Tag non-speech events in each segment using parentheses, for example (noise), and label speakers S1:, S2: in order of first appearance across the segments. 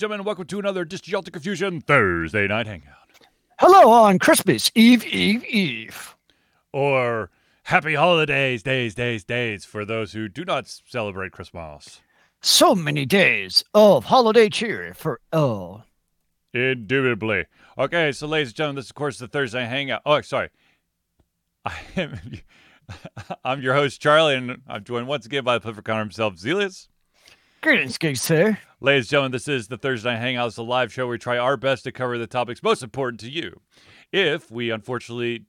S1: gentlemen. Welcome to another Disjointed Confusion Thursday night hangout.
S2: Hello on Christmas Eve, Eve, Eve.
S1: Or happy holidays, days, days, days for those who do not celebrate Christmas.
S2: So many days of holiday cheer for all.
S1: Indubitably. Okay, so ladies and gentlemen, this is, of course, the Thursday hangout. Oh, sorry. I am, (laughs) I'm your host, Charlie, and I'm joined once again by the perfect Connor himself, Zelius.
S2: Greetings, good sir.
S1: Ladies and gentlemen, this is the Thursday Night Hangout. It's a live show where we try our best to cover the topics most important to you. If we unfortunately,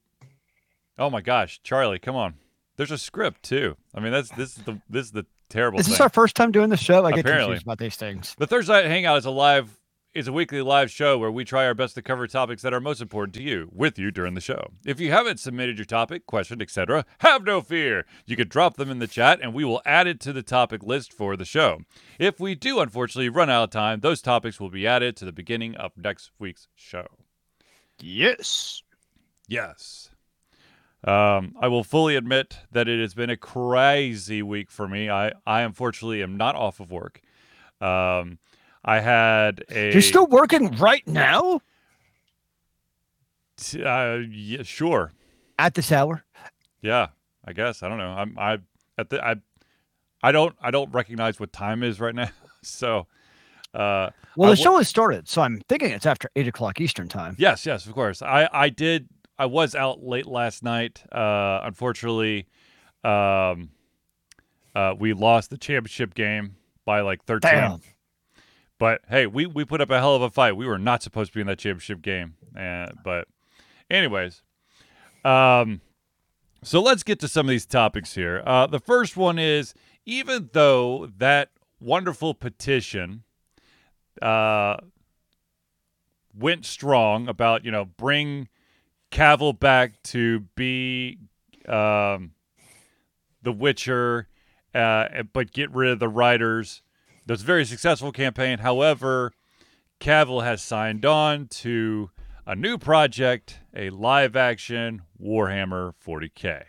S1: oh my gosh, Charlie, come on. There's a script too. I mean, that's this is the this is the terrible.
S2: Is this
S1: thing.
S2: our first time doing the show? I get
S1: Apparently.
S2: confused about these things.
S1: The Thursday Night Hangout is a live is a weekly live show where we try our best to cover topics that are most important to you with you during the show. If you haven't submitted your topic, question, etc., have no fear. You can drop them in the chat and we will add it to the topic list for the show. If we do unfortunately run out of time, those topics will be added to the beginning of next week's show.
S2: Yes.
S1: Yes. Um, I will fully admit that it has been a crazy week for me. I, I unfortunately am not off of work. Um, I had a.
S2: You're still working right now
S1: T- uh, yeah, sure.
S2: at this hour?
S1: Yeah, I guess. I don't know. I'm I at the I I don't I don't recognize what time is right now. (laughs) So uh
S2: Well, the
S1: wo-
S2: show has started, so I'm thinking it's after eight o'clock Eastern time.
S1: yes, yes, of course. I I did I was out late last night. Uh unfortunately um uh we lost the championship game by like 13.
S2: Damn.
S1: But hey, we we put up a hell of a fight. We were not supposed to be in that championship game. Uh, but anyways, um so let's get to some of these topics here. Uh the first one is even though that wonderful petition uh went strong about, you know, bring Cavill back to be um the Witcher uh but get rid of the writers. That was a very successful campaign. However, Cavill has signed on to a new project, a live action Warhammer 40K.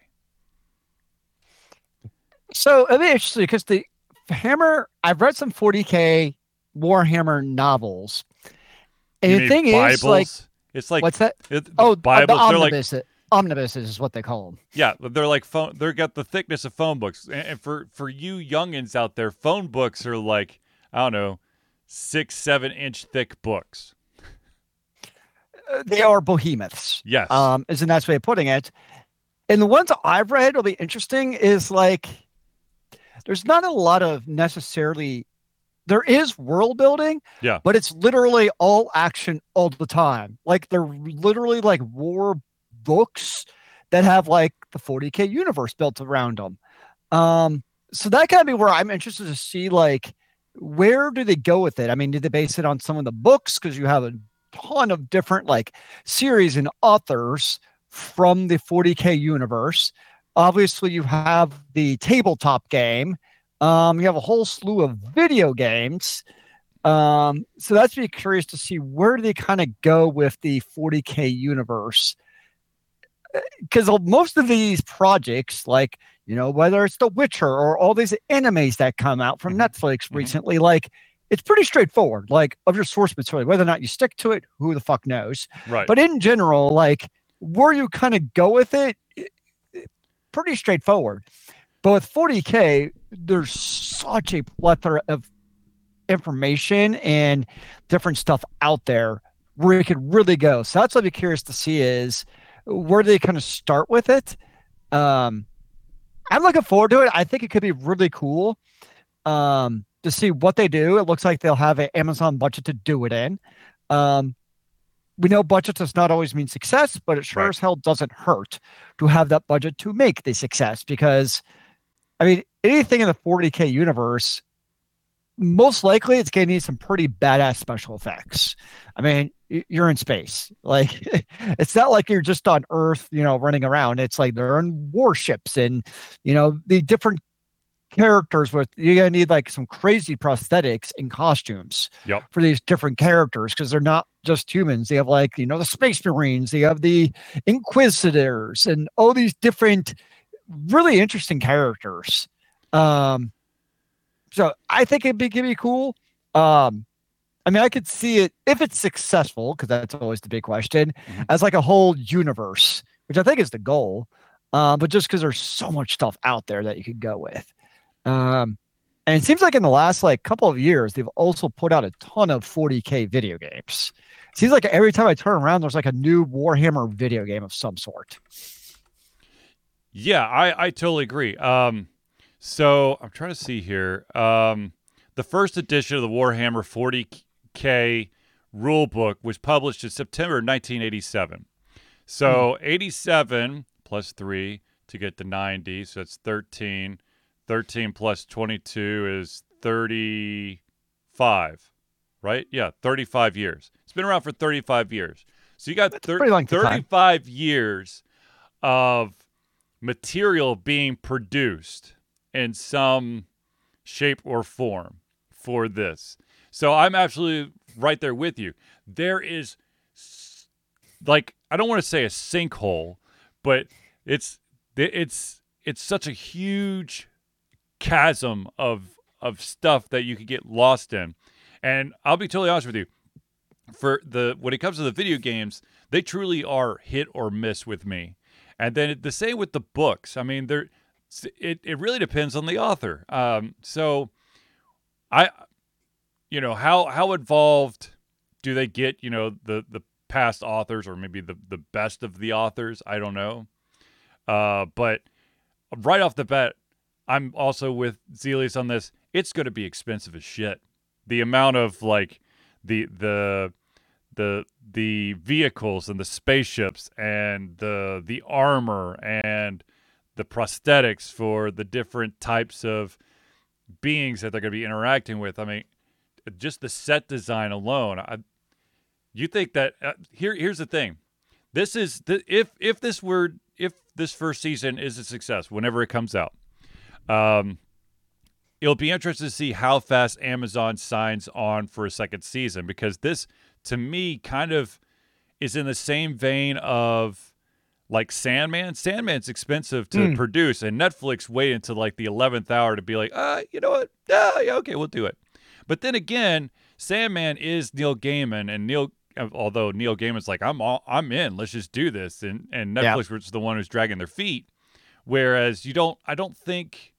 S2: So it'd be interesting because the Hammer, I've read some 40k Warhammer novels. And
S1: You
S2: the thing is, like,
S1: it's like
S2: what's that?
S1: it, the
S2: Oh,
S1: Bibles.
S2: the
S1: they're like
S2: omnibus. Omnibuses is what they call them.
S1: yeah, they're like phone. They're got the thickness of phone books. And, for for you youngins out there, phone books are like I don't know, six seven inch thick books.
S2: Uh, They are behemoths.
S1: Yes.
S2: um, is a nice way of putting it. And the ones I've read will be interesting is like there's not a lot of necessarily there is world building,
S1: Yeah.
S2: but it's literally all action all the time. Like they're literally like war books that have like the 40k universe built around them. Um, so that kind of be where I'm interested to see like where do they go with it? I mean, do they base it on some of the books because you have a ton of different like series and authors from the 40k universe. Obviously, you have the tabletop game. Um, you have a whole slew of video games. Um, so that's be curious to see where do they kind of go with the 40k universe. Because most of these projects, like you know, whether it's The Witcher or all these animes that come out from
S1: Mhm.
S2: Netflix
S1: Mhm.
S2: recently, like it's pretty straightforward. Like of your source material, whether or not you stick to it, who the fuck knows.
S1: right.
S2: But in general, like where you kind of go with it, i- i- pretty straightforward. But with 40K, there's such a plethora of information and different stuff out there where you could really go. So that's what I'd be curious to see is where do they kind of start with it. Um, I'm looking forward to it. I think it could be really cool um, to see what they do. It looks like they'll have an Amazon budget to do it in. Um, we know budget does not always mean success, but it sure
S1: Right.
S2: as hell doesn't hurt to have that budget to make the success because, I mean, anything in the 40K universe, most likely it's going to need some pretty badass special effects. I mean, you're in space. Like, (laughs) it's not like you're just on Earth, you know, running around. It's like they're on warships and, you know, the different characters with you're gonna need like some crazy prosthetics and costumes
S1: Yep.
S2: for these different characters because they're not just humans. They have like you know the space marines, they have the inquisitors, and all these different really interesting characters. Um, so I think it'd be, it'd be cool. Um, I mean, I could see it if it's successful, because that's always the big question,
S1: Mhm.
S2: as like a whole universe, which I think is the goal. Uh, but just because there's so much stuff out there that you could go with. Um, and it seems like in the last like couple of years, they've also put out a ton of 40k video games. seems like every time I turn around, there's like a new Warhammer video game of some sort.
S1: Yeah, I, I totally agree. Um, so I'm trying to see here. Um, the first edition of the Warhammer 40K rulebook was published in September 1987. So 87 plus 3 to get to 90. So that's 13. 13 plus 22 is 35, right? Yeah, 35 years. It's been around for 35 years. So you got thir-
S2: pretty length of time.
S1: 35 years of material being produced in some shape or form for this. So I'm absolutely right there with you. There is like I don't want to say a sinkhole, but it's it's it's such a huge chasm of of stuff that you could get lost in. And I'll be totally honest with you. For the when it comes to the video games, they truly are hit or miss with me. And then the same with the books. I mean, there it, it really depends on the author. Um, so I you know, how how involved do they get, you know, the the past authors or maybe the the best of the authors? I don't know. Uh, but right off the bat, I'm also with Zelius on this. It's going to be expensive as shit. The amount of like the the the the vehicles and the spaceships and the the armor and the prosthetics for the different types of beings that they're going to be interacting with. I mean, just the set design alone. I, you think that uh, here here's the thing. This is the, if if this were if this first season is a success whenever it comes out. Um, it'll be interesting to see how fast Amazon signs on for a second season because this, to me, kind of is in the same vein of like Sandman. Sandman's expensive to
S2: Hmm.
S1: produce, and Netflix wait until like the eleventh hour to be like, uh, you know what? Yeah, yeah, okay, we'll do it. But then again, Sandman is Neil Gaiman, and Neil, although Neil Gaiman's like, I'm all, I'm in. Let's just do this, and and
S2: Yeah.
S1: Netflix was the one who's dragging their feet. Whereas you don't, I don't think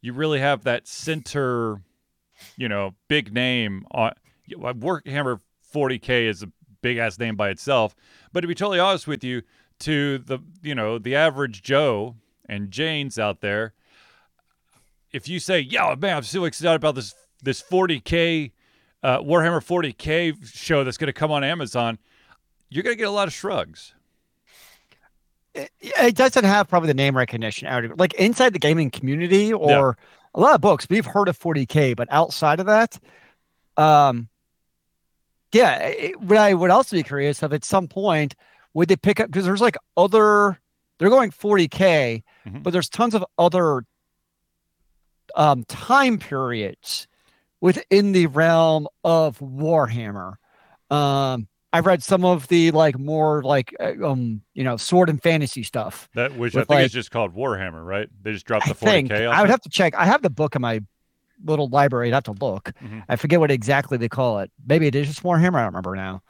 S1: you really have that center, you know, big name on Warhammer 40k is a big ass name by itself. But to be totally honest with you, to the you know the average Joe and Jane's out there, if you say, "Yeah, man, I'm so excited about this this 40k uh, Warhammer 40k show that's going to come on Amazon," you're going to get a lot of shrugs.
S2: it, it doesn't have probably the name recognition out of it. Like inside the gaming community or a lot of books, we've heard of 40k, but outside of that, um, yeah, it, what I would also be curious of at some point would they pick up because there's like other they're going 40k,
S1: Mhm.
S2: but there's tons of other um time periods within the realm of Warhammer. Um, I've read some of the like more like uh, um you know sword and fantasy stuff.
S1: That which I think
S2: like-
S1: is just called Warhammer, right? They just dropped the 40k.
S2: think
S1: off
S2: I would have to check. I have the book in my little library. I'd have to look.
S1: Mhm.
S2: I forget what exactly they call it. Maybe it is just Warhammer. I don't remember now.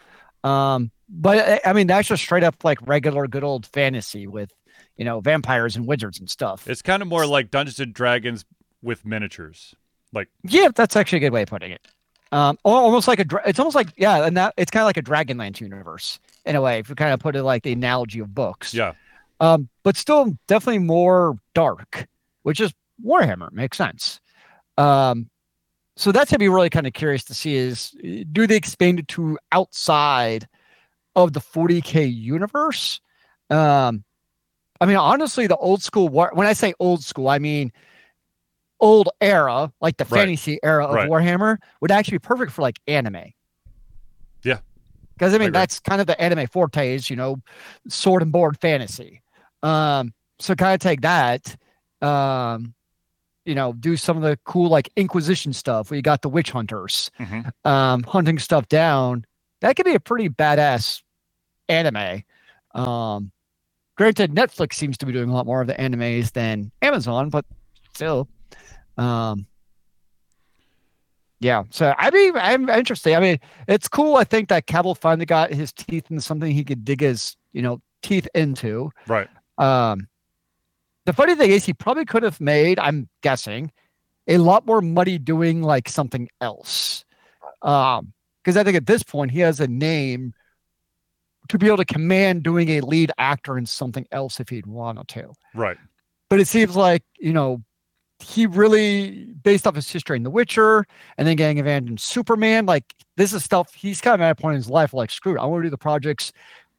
S2: Um, but I- mean that's just straight up like regular good old fantasy with you know vampires and wizards and stuff.
S1: It's kind of more like Dungeons and Dragons with miniatures. Like
S2: Yeah, that's actually a good way of putting it. Um, almost like a, dra- it's almost like yeah, and that it's kind of like a Dragonlance universe in a way. If you kind of put it like the analogy of books,
S1: yeah,
S2: um, but still definitely more dark, which is Warhammer makes sense. Um, so that's gonna be really kind of curious to see is do they expand it to outside of the 40k universe? Um, I mean, honestly, the old school war. When I say old school, I mean old era, like the
S1: Right.
S2: fantasy era of
S1: Right.
S2: Warhammer, would actually be perfect for like anime.
S1: Yeah.
S2: Because I mean,
S1: agree.
S2: that's kind of the anime forte is, you know, sword and board fantasy. Um, so kind of take that, um, you know, do some of the cool like Inquisition stuff where you got the witch hunters,
S1: Mhm.
S2: um, hunting stuff down. That could be a pretty badass anime. Um, granted, Netflix seems to be doing a lot more of the animes than Amazon, but still, um, Yeah, so I mean, I'm interested. I mean, it's cool. I think that Cavill finally got his teeth into something he could dig his, you know, teeth into.
S1: Right.
S2: Um, the funny thing is, he probably could have made, I'm guessing, a lot more money doing like something else. Um, because I think at this point he has a name to be able to command doing a lead actor in something else if he'd wanted to.
S1: Right.
S2: But it seems like, you know, he really, based off his history in The Witcher and then getting abandoned Superman, like this is stuff he's kind of at a point in his life like, screw it, I want to do the projects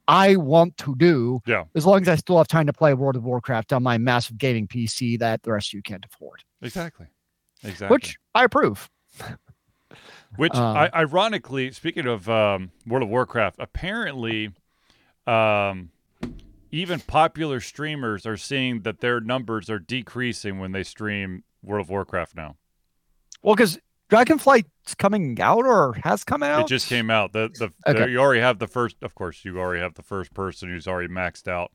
S2: I want to do.
S1: Yeah.
S2: As long as I still have time to play World of Warcraft on my massive gaming PC that the rest of you can't afford.
S1: Exactly. Exactly.
S2: Which I approve. (laughs)
S1: Which,
S2: Um,
S1: I, ironically, speaking of um, World of Warcraft, apparently, um, even popular streamers are seeing that their numbers are decreasing when they stream World of Warcraft now.
S2: Well, because Dragonflight's coming out or has come out.
S1: It just came out. The, the, the- you already have the first. Of course, you already have the first person who's already maxed out.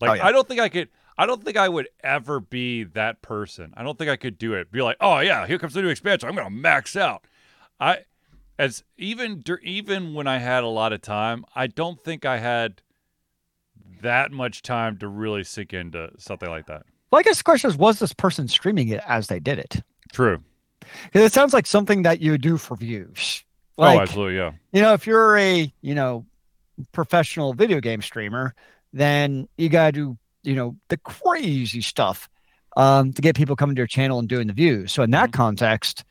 S1: Like
S2: Oh, yeah.
S1: I don't think I could. I don't think I would ever be that person. I don't think I could do it. Be like, oh yeah, here comes the new expansion. I'm gonna max out. I, as even dur- even when I had a lot of time, I don't think I had that much time to really sink into something like that.
S2: Well, I guess the question is, was this person streaming it as they did it?
S1: True.
S2: it sounds like something that you do for views. Oh, like,
S1: oh, absolutely. Yeah.
S2: you know, if you're a, you know, professional video game streamer, then you got to do, you know, the crazy stuff um, to get people coming to your channel and doing the views. So in that
S1: Mhm.
S2: context,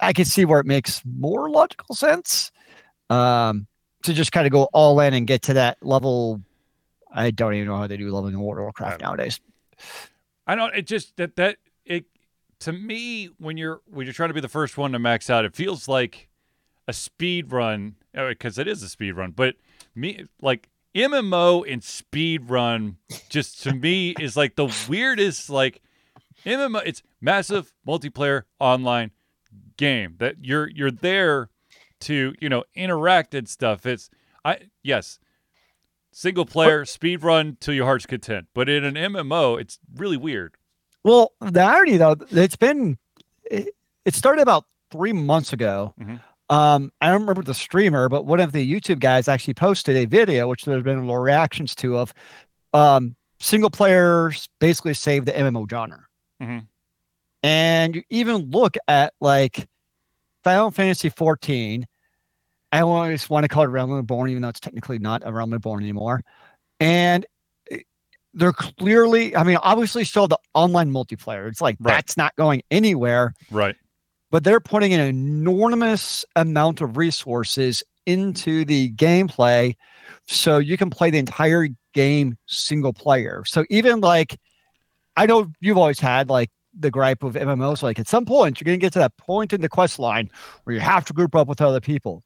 S2: I can see where it makes more logical sense um, to just kind of go all in and get to that level. I don't even know how they do leveling in World of Warcraft
S1: Yeah.
S2: nowadays.
S1: I don't. It just that that it to me when you're when you're trying to be the first one to max out, it feels like a speed run because it is a speed run. But me like MMO and speed run just to me is like the weirdest like MMO. It's massive multiplayer online game that you're you're there to you know interact and stuff. It's I yes. Single player speed run till your heart's content, but in an MMO, it's really weird.
S2: Well, the irony though, it's been it, it started about three months ago.
S1: Mhm.
S2: Um, I don't remember the streamer, but one of the YouTube guys actually posted a video, which there's been a lot of reactions to, of um, single players basically save the MMO genre.
S1: Mhm.
S2: And you even look at like Final Fantasy 14. I always want to call it Realm Reborn, even though it's technically not a Realm Reborn anymore. And they're clearly, I mean, obviously still the online multiplayer. It's like
S1: Right.
S2: that's not going anywhere,
S1: Right.
S2: But they're putting an enormous amount of resources into the gameplay so you can play the entire game single player. So even like I know you've always had like the gripe of MMOs, like at some point you're gonna get to that point in the quest line where you have to group up with other people.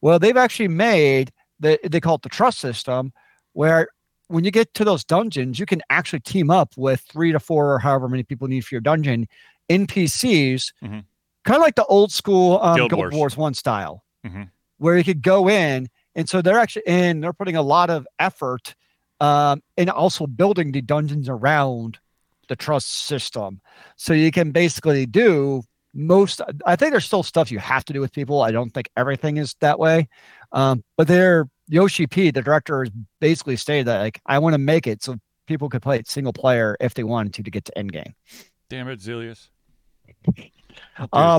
S2: Well, they've actually made the they call it the trust system, where when you get to those dungeons, you can actually team up with three to four or however many people need for your dungeon NPCs,
S1: Mhm.
S2: Kind of like the old school um,
S1: Guild
S2: Guild,
S1: Wars.
S2: Wars. one style,
S1: Mhm.
S2: where you could go in, and so they're actually in. They're putting a lot of effort um, in also building the dungeons around the trust system, so you can basically do most. I think there's still stuff you have to do with people. I don't think everything is that way, um, but they're Yoshi P, the director, has basically stated that like I want to make it so people could play it single player if they wanted to to get to end game.
S1: Damn it, Zelius.
S2: Uh,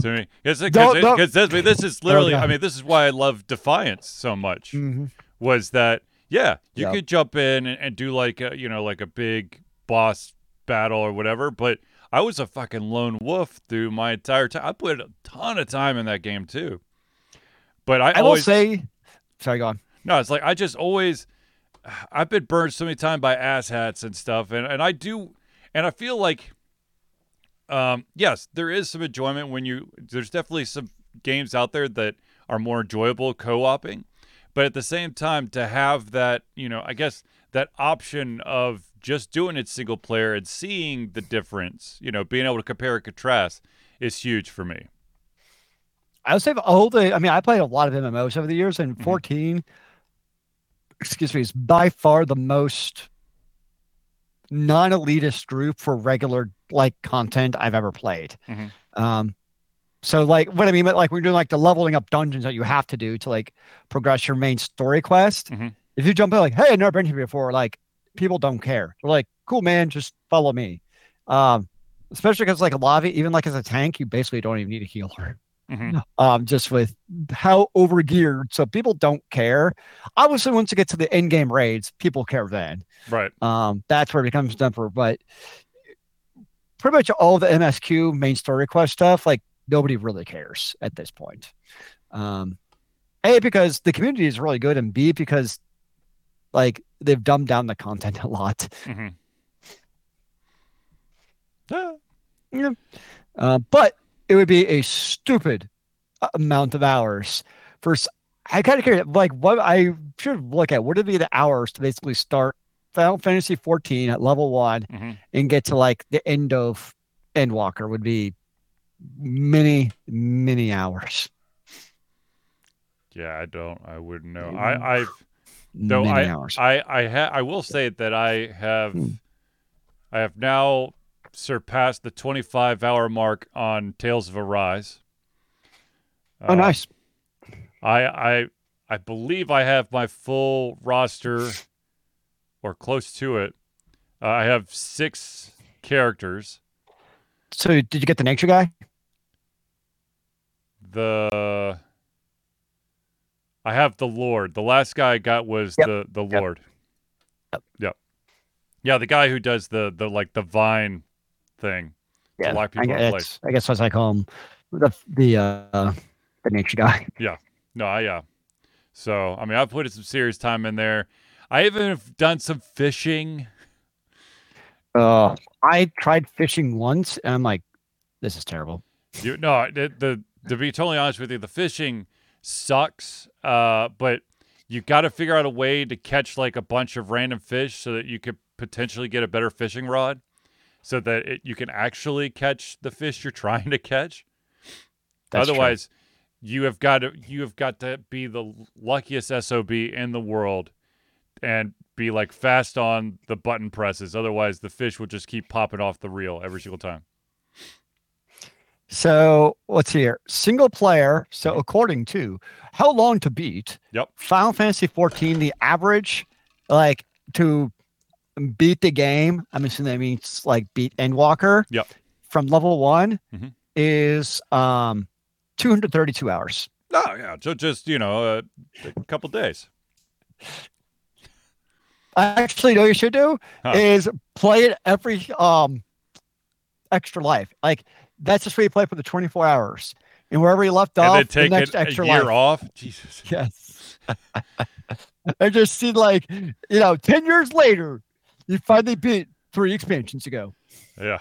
S1: Because this, this is literally, I mean, this is why I love Defiance so much. Was that, yeah, you could jump in and, and do like a, you know, like a big boss battle or whatever, but I was a fucking lone wolf through my entire time. I put a ton of time in that game too. But I,
S2: I will say, sorry, go on.
S1: No, it's like I just always I've been burned so many times by asshats and stuff, and, and I do and I feel like um yes, there is some enjoyment when you there's definitely some games out there that are more enjoyable co-oping. But at the same time to have that, you know, I guess that option of just doing it single player and seeing the difference, you know, being able to compare and contrast is huge for me.
S2: I would say all the. I mean, I played a lot of MMOs over the years, and
S1: Mhm.
S2: 14, excuse me, is by far the most non-elitist group for regular like content I've ever played.
S1: Mhm.
S2: Um, So like what I mean, but like we're doing like the leveling up dungeons that you have to do to like progress your main story quest.
S1: Mhm.
S2: If you jump in like, hey, I've never been here before, like people don't care. They're like, cool man, just follow me. Um, especially because like a lobby, even like as a tank, you basically don't even need a healer.
S1: Mhm.
S2: Um, just with how overgeared. so people don't care. Obviously, once you get to the end game raids, people care then.
S1: Right.
S2: Um, that's where it becomes dumper. But pretty much all the MSQ main story quest stuff, like nobody really cares at this point. Um, a because the community is really good, and B because like they've dumbed down the content (laughs) a lot.
S1: hmm Yeah.
S2: Uh, but it would be a stupid amount of hours for. I kind of care. Like what I should look at. What would be the hours to basically start Final Fantasy 14 at level one
S1: Mhm.
S2: and get to like the end of Endwalker would be many many hours.
S1: Yeah, I don't. I wouldn't know. I, I've no.
S2: many
S1: I,
S2: hours.
S1: I, I, ha- I will say that I have,
S2: Hmm.
S1: I have now surpassed the 25 hour mark on Tales of Arise.
S2: oh,
S1: Uh,
S2: nice.
S1: I, I, I believe I have my full roster, or close to it. Uh, I have six characters.
S2: So did you get the nature guy?
S1: The I have the Lord. The last guy I got was
S2: Yep.
S1: the the Lord.
S2: Yep.
S1: Yep. Yeah, the guy who does the the like the vine thing. To lock
S2: I
S1: in
S2: guess,
S1: place.
S2: I guess as I call him the the uh, the nature guy. (laughs) Yeah.
S1: No, I yeah. So I mean, I've put some serious time in there. I even have done some fishing.
S2: Uh, I tried fishing once, and I'm like, this is terrible.
S1: You no, the, the to be totally honest with you, the fishing sucks. Uh, but you got to figure out a way to catch like a bunch of random fish so that you could potentially get a better fishing rod, so that it, you can actually catch the fish you're (laughs) trying to catch.
S2: That's true.
S1: Otherwise, you have got to you have got to be the luckiest sob in the world, and be like fast on the button presses. Otherwise, the fish will just keep popping off the reel every single time.
S2: So what's here? Single player. So mm-hmm. according to how long to beat?
S1: Yep.
S2: Final Fantasy 14, the average, like to beat the game. I'm assuming that means like beat Endwalker.
S1: Yep.
S2: From level one
S1: Mhm.
S2: is um 232 hours.
S1: Oh yeah, so just you know uh, a couple days.
S2: I actually, know you should do
S1: Huh.
S2: is play it every um extra life. Like that's just where you play for the 24 hours. And wherever you left
S1: and
S2: off,
S1: take
S2: the next extra
S1: year
S2: life.
S1: off. Jesus.
S2: Yes. (laughs) I just see like, you know, 10 years later, you finally beat three expansions ago.
S1: Yeah,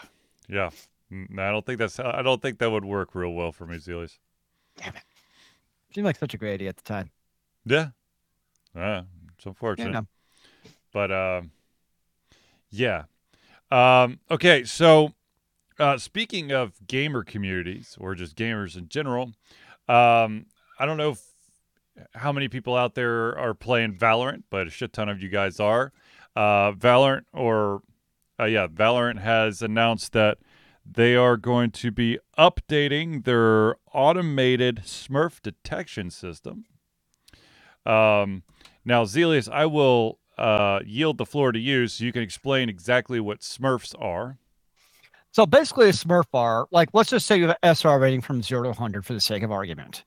S1: yeah. Mm, I don't think that's. I don't think that would work real well for me, Zelius. Damn it.
S2: Seemed like such a great idea at the time.
S1: Yeah. Uh, it's unfortunate.
S2: know.
S1: But um, yeah. Um, okay, so uh, speaking of gamer communities or just gamers in general, um, I don't know if, how many people out there are playing Valorant, but a shit ton of you guys are. Uh, Valorant or uh, yeah, Valorant has announced that they are going to be updating their automated Smurf detection system. Um, now, Zelius, I will uh, yield the floor to you so you can explain exactly what Smurfs are.
S2: So basically, a Smurf bar, like let's just say you have an SR rating from zero to 100 for the sake of argument.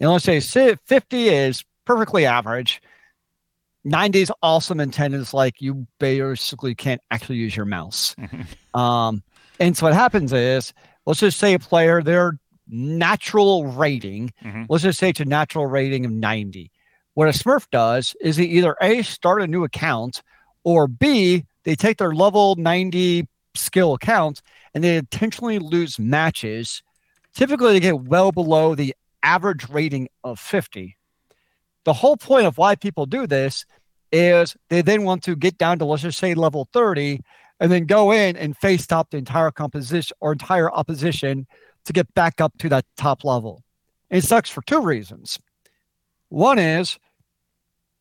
S2: And let's say 50 is perfectly average, 90 is awesome, and 10 is like you basically can't actually use your mouse. (laughs) Um, and so what happens is, let's just say a player, their natural rating,
S1: Mhm.
S2: let's just say it's a natural rating of 90. What a Smurf does is they either A, start a new account, or B, they take their level 90 skill account and they intentionally lose matches. Typically, they get well below the average rating of 50. The whole point of why people do this is they then want to get down to, let's just say, level 30 and then go in and face top the entire composition or entire opposition to get back up to that top level. And it sucks for two reasons. One is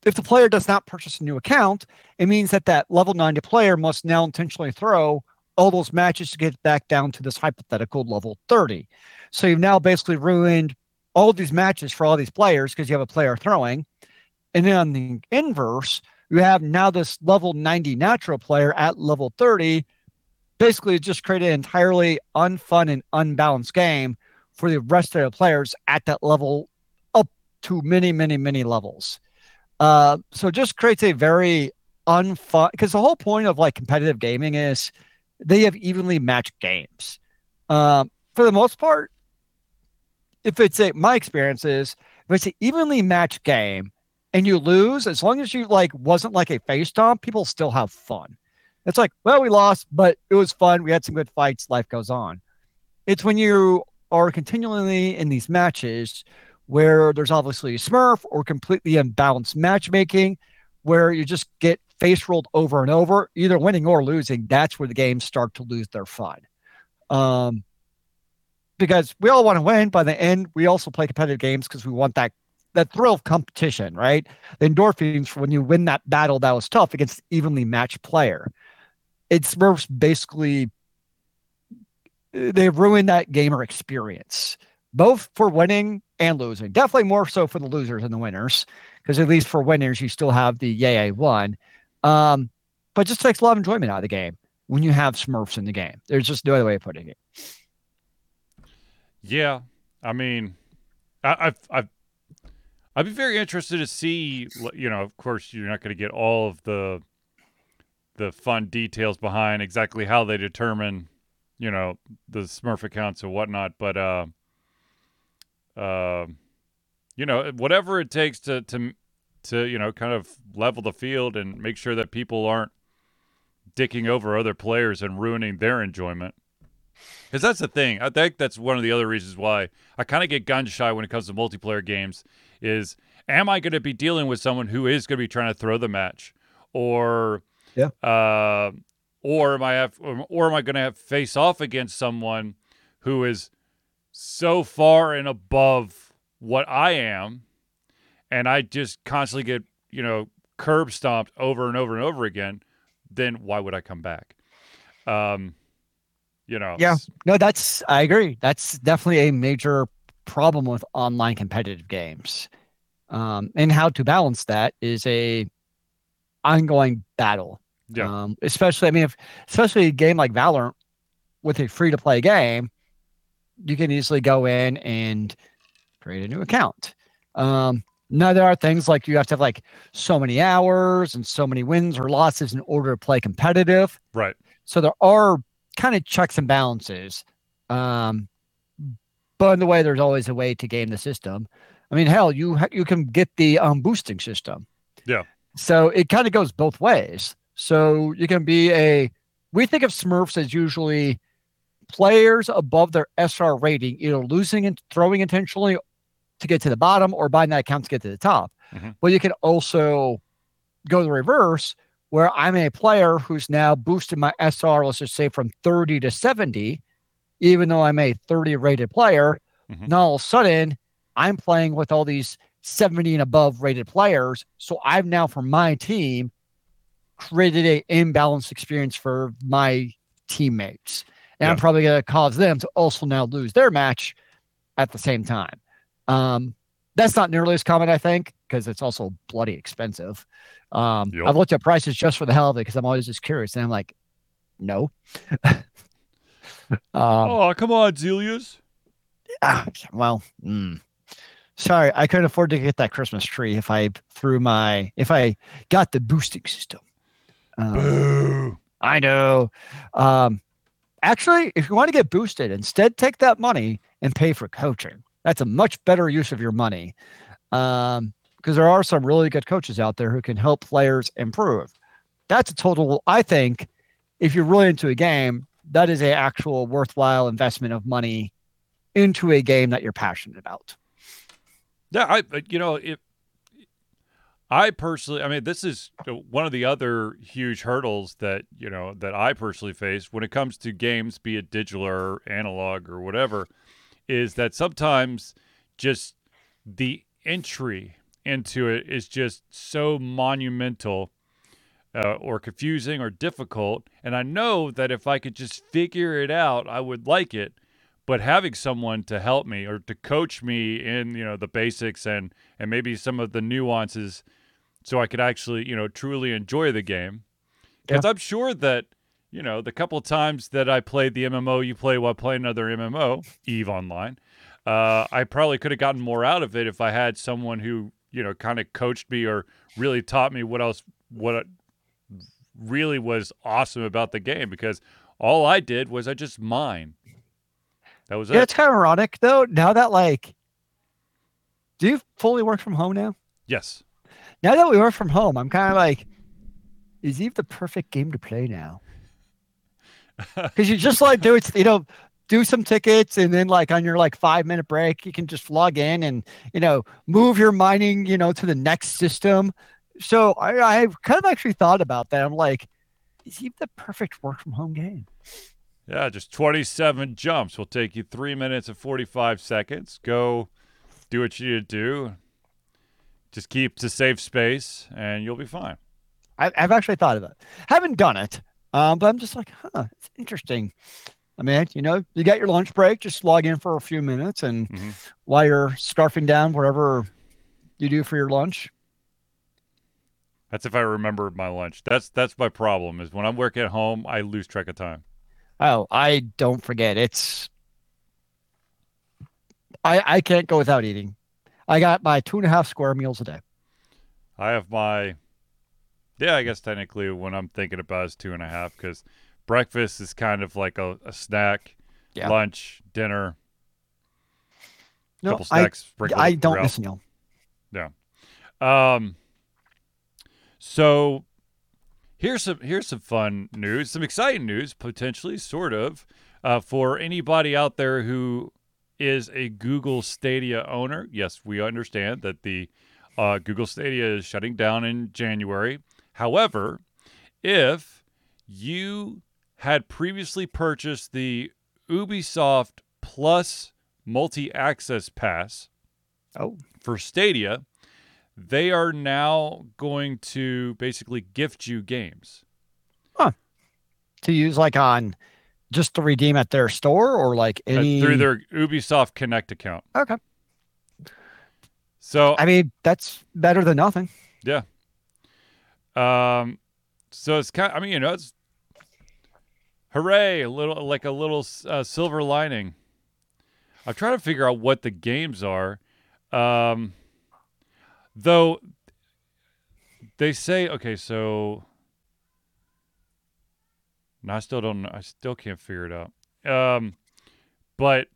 S2: if the player does not purchase a new account, it means that that level 90 player must now intentionally throw all those matches to get back down to this hypothetical level 30. So you've now basically ruined all these matches for all these players because you have a player throwing. And then on the inverse, you have now this level 90 natural player at level 30. Basically, just created an entirely unfun and unbalanced game for the rest of the players at that level up to many, many, many levels. Uh, so it just creates a very unfun because the whole point of like competitive gaming is they have evenly matched games. Um, for the most part, if it's a my experience is if it's an evenly matched game and you lose, as long as you like wasn't like a face stomp, people still have fun. It's like, well, we lost, but it was fun. We had some good fights. Life goes on. It's when you are continually in these matches where there's obviously smurf or completely imbalanced matchmaking where you just get face rolled over and over, either winning or losing. That's where the games start to lose their fun. Um, because we all want to win. By the end, we also play competitive games because we want that that thrill of competition, right? The endorphins when you win that battle that was tough against evenly matched player. It's basically they ruined that gamer experience, both for winning and losing. Definitely more so for the losers and the winners, because at least for winners, you still have the yay, I won. Um, but just takes a lot of enjoyment out of the game when you have Smurfs in the game. There's just no other way of putting it.
S1: Yeah, I mean, I, I've, I've, I'd be very interested to see. You know, of course, you're not going to get all of the the fun details behind exactly how they determine, you know, the Smurf accounts and whatnot. But, uh, uh, you know, whatever it takes to to to you know kind of level the field and make sure that people aren't dicking over other players and ruining their enjoyment. Because that's the thing. I think that's one of the other reasons why I kind of get gun shy when it comes to multiplayer games. Is am I going to be dealing with someone who is going to be trying to throw the match, or
S2: yeah,
S1: uh, or am I have, or am I going to have face off against someone who is so far and above what I am, and I just constantly get you know curb stomped over and over and over again? Then why would I come back? Um, you know.
S2: Yeah. No, that's I agree. That's definitely a major problem with online competitive games. Um, and how to balance that is a ongoing battle.
S1: Yeah.
S2: Um, especially, I mean, if especially a game like Valorant with a free to play game, you can easily go in and create a new account. Um, now there are things like you have to have like so many hours and so many wins or losses in order to play competitive.
S1: Right.
S2: So there are kind of checks and balances. Um, but in the way, there's always a way to game the system. I mean, hell, you you can get the um, boosting system.
S1: Yeah.
S2: So it kind of goes both ways. So you can be a. We think of Smurfs as usually players above their SR rating, either losing and throwing intentionally to get to the bottom or buying that account to get to the top. Mm-hmm. But you can also go the reverse, where I'm a player who's now boosted my SR, let's just say from 30 to 70, even though I'm a 30 rated player. Mm-hmm. Now all of a sudden, I'm playing with all these 70 and above rated players. So I've now, for my team, created a imbalanced experience for my teammates. And yeah. I'm probably going to cause them to also now lose their match at the same time. Um, that's not nearly as common, I think, because it's also bloody expensive. Um, yep. I've looked at prices just for the hell of it because I'm always just curious, and I'm like, no. (laughs) um,
S1: oh, come on, Zelius.
S2: Ah, well, mm. sorry, I couldn't afford to get that Christmas tree if I threw my if I got the boosting system.
S1: Um, Boo.
S2: I know. Um, actually, if you want to get boosted, instead take that money and pay for coaching. That's a much better use of your money. Um, because there are some really good coaches out there who can help players improve. That's a total, I think, if you're really into a game, that is a actual worthwhile investment of money into a game that you're passionate about.
S1: Yeah, I uh, you know, if I personally, I mean, this is one of the other huge hurdles that you know that I personally face when it comes to games, be it digital or analog or whatever, is that sometimes just the entry into it is just so monumental uh, or confusing or difficult. And I know that if I could just figure it out, I would like it. But having someone to help me or to coach me in, you know, the basics and and maybe some of the nuances, so I could actually, you know, truly enjoy the game. Because
S2: Yeah.
S1: I'm sure that, you know, the couple of times that I played the MMO you play while playing another MMO, Eve Online, uh, I probably could have gotten more out of it if I had someone who, you know, kind of coached me or really taught me what else, what really was awesome about the game. Because all I did was I just mine. That was
S2: Yeah,
S1: it.
S2: it's kind of ironic though. Now that like, do you fully work from home now?
S1: Yes.
S2: Now that we work from home, I'm kind of like, is Eve the perfect game to play now? (laughs) Because you just like do it, you know, do some tickets, and then like on your like five minute break, you can just log in and you know move your mining, you know, to the next system. So I, I've kind of actually thought about that. I'm like, is Eve the perfect work from home game?
S1: Yeah, just 27 jumps will take you three minutes and 45 seconds. Go do what you need to do. Just keep to safe space and you'll be fine.
S2: I, I've actually thought of it. Haven't done it, um, but I'm just like, huh, it's interesting. I mean, you know, you got your lunch break, just log in for a few minutes, and
S1: Mhm.
S2: while you're scarfing down whatever you do for your lunch,
S1: That's if I remember my lunch. That's that's my problem is when I'm working at home, I lose track of time.
S2: oh, I don't forget. It's I I can't go without eating. I got my two and a half square meals a day.
S1: I have my yeah, I guess technically when I'm thinking about it, it's two and a half because breakfast is kind of like a, a snack,
S2: Yeah.
S1: lunch, dinner,
S2: No,
S1: couple
S2: I
S1: snacks. sprinkled
S2: I don't
S1: throughout.
S2: miss a meal.
S1: Um, so here's some here's some fun news, some exciting news, potentially, sort of, uh, for anybody out there who is a Google Stadia owner. Yes, we understand that the uh, Google Stadia is shutting down in January. However, if you had previously purchased the Ubisoft Plus multi-access pass,
S2: Oh.
S1: for Stadia, they are now going to basically gift you games.
S2: To use like on just to redeem at their store or like
S1: uh,
S2: any
S1: through their Ubisoft Connect account.
S2: Okay.
S1: So,
S2: I mean, that's better than nothing. Yeah.
S1: Um, so it's kind. I mean, you know, it's hooray! A little like a little uh, silver lining. I'm trying to figure out what the games are. Um, though they say, okay, so no, I still don't. I still can't figure it out. Um, but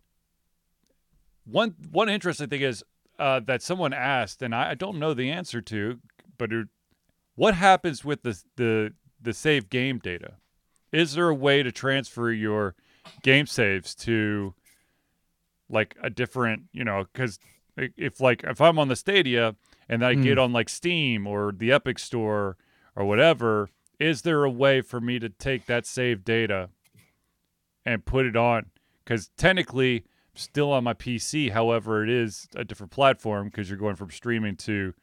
S1: one one interesting thing is uh, that someone asked, and I, I don't know the answer to, but it, what happens with the the the save game data? Is there a way to transfer your game saves to like a different, you know, because if like if I'm on the Stadia and I
S2: Hmm.
S1: get on like Steam or the Epic Store or whatever, is there a way for me to take that save data and put it on? Because technically, still on my PC. However, it is a different platform because you're going from streaming to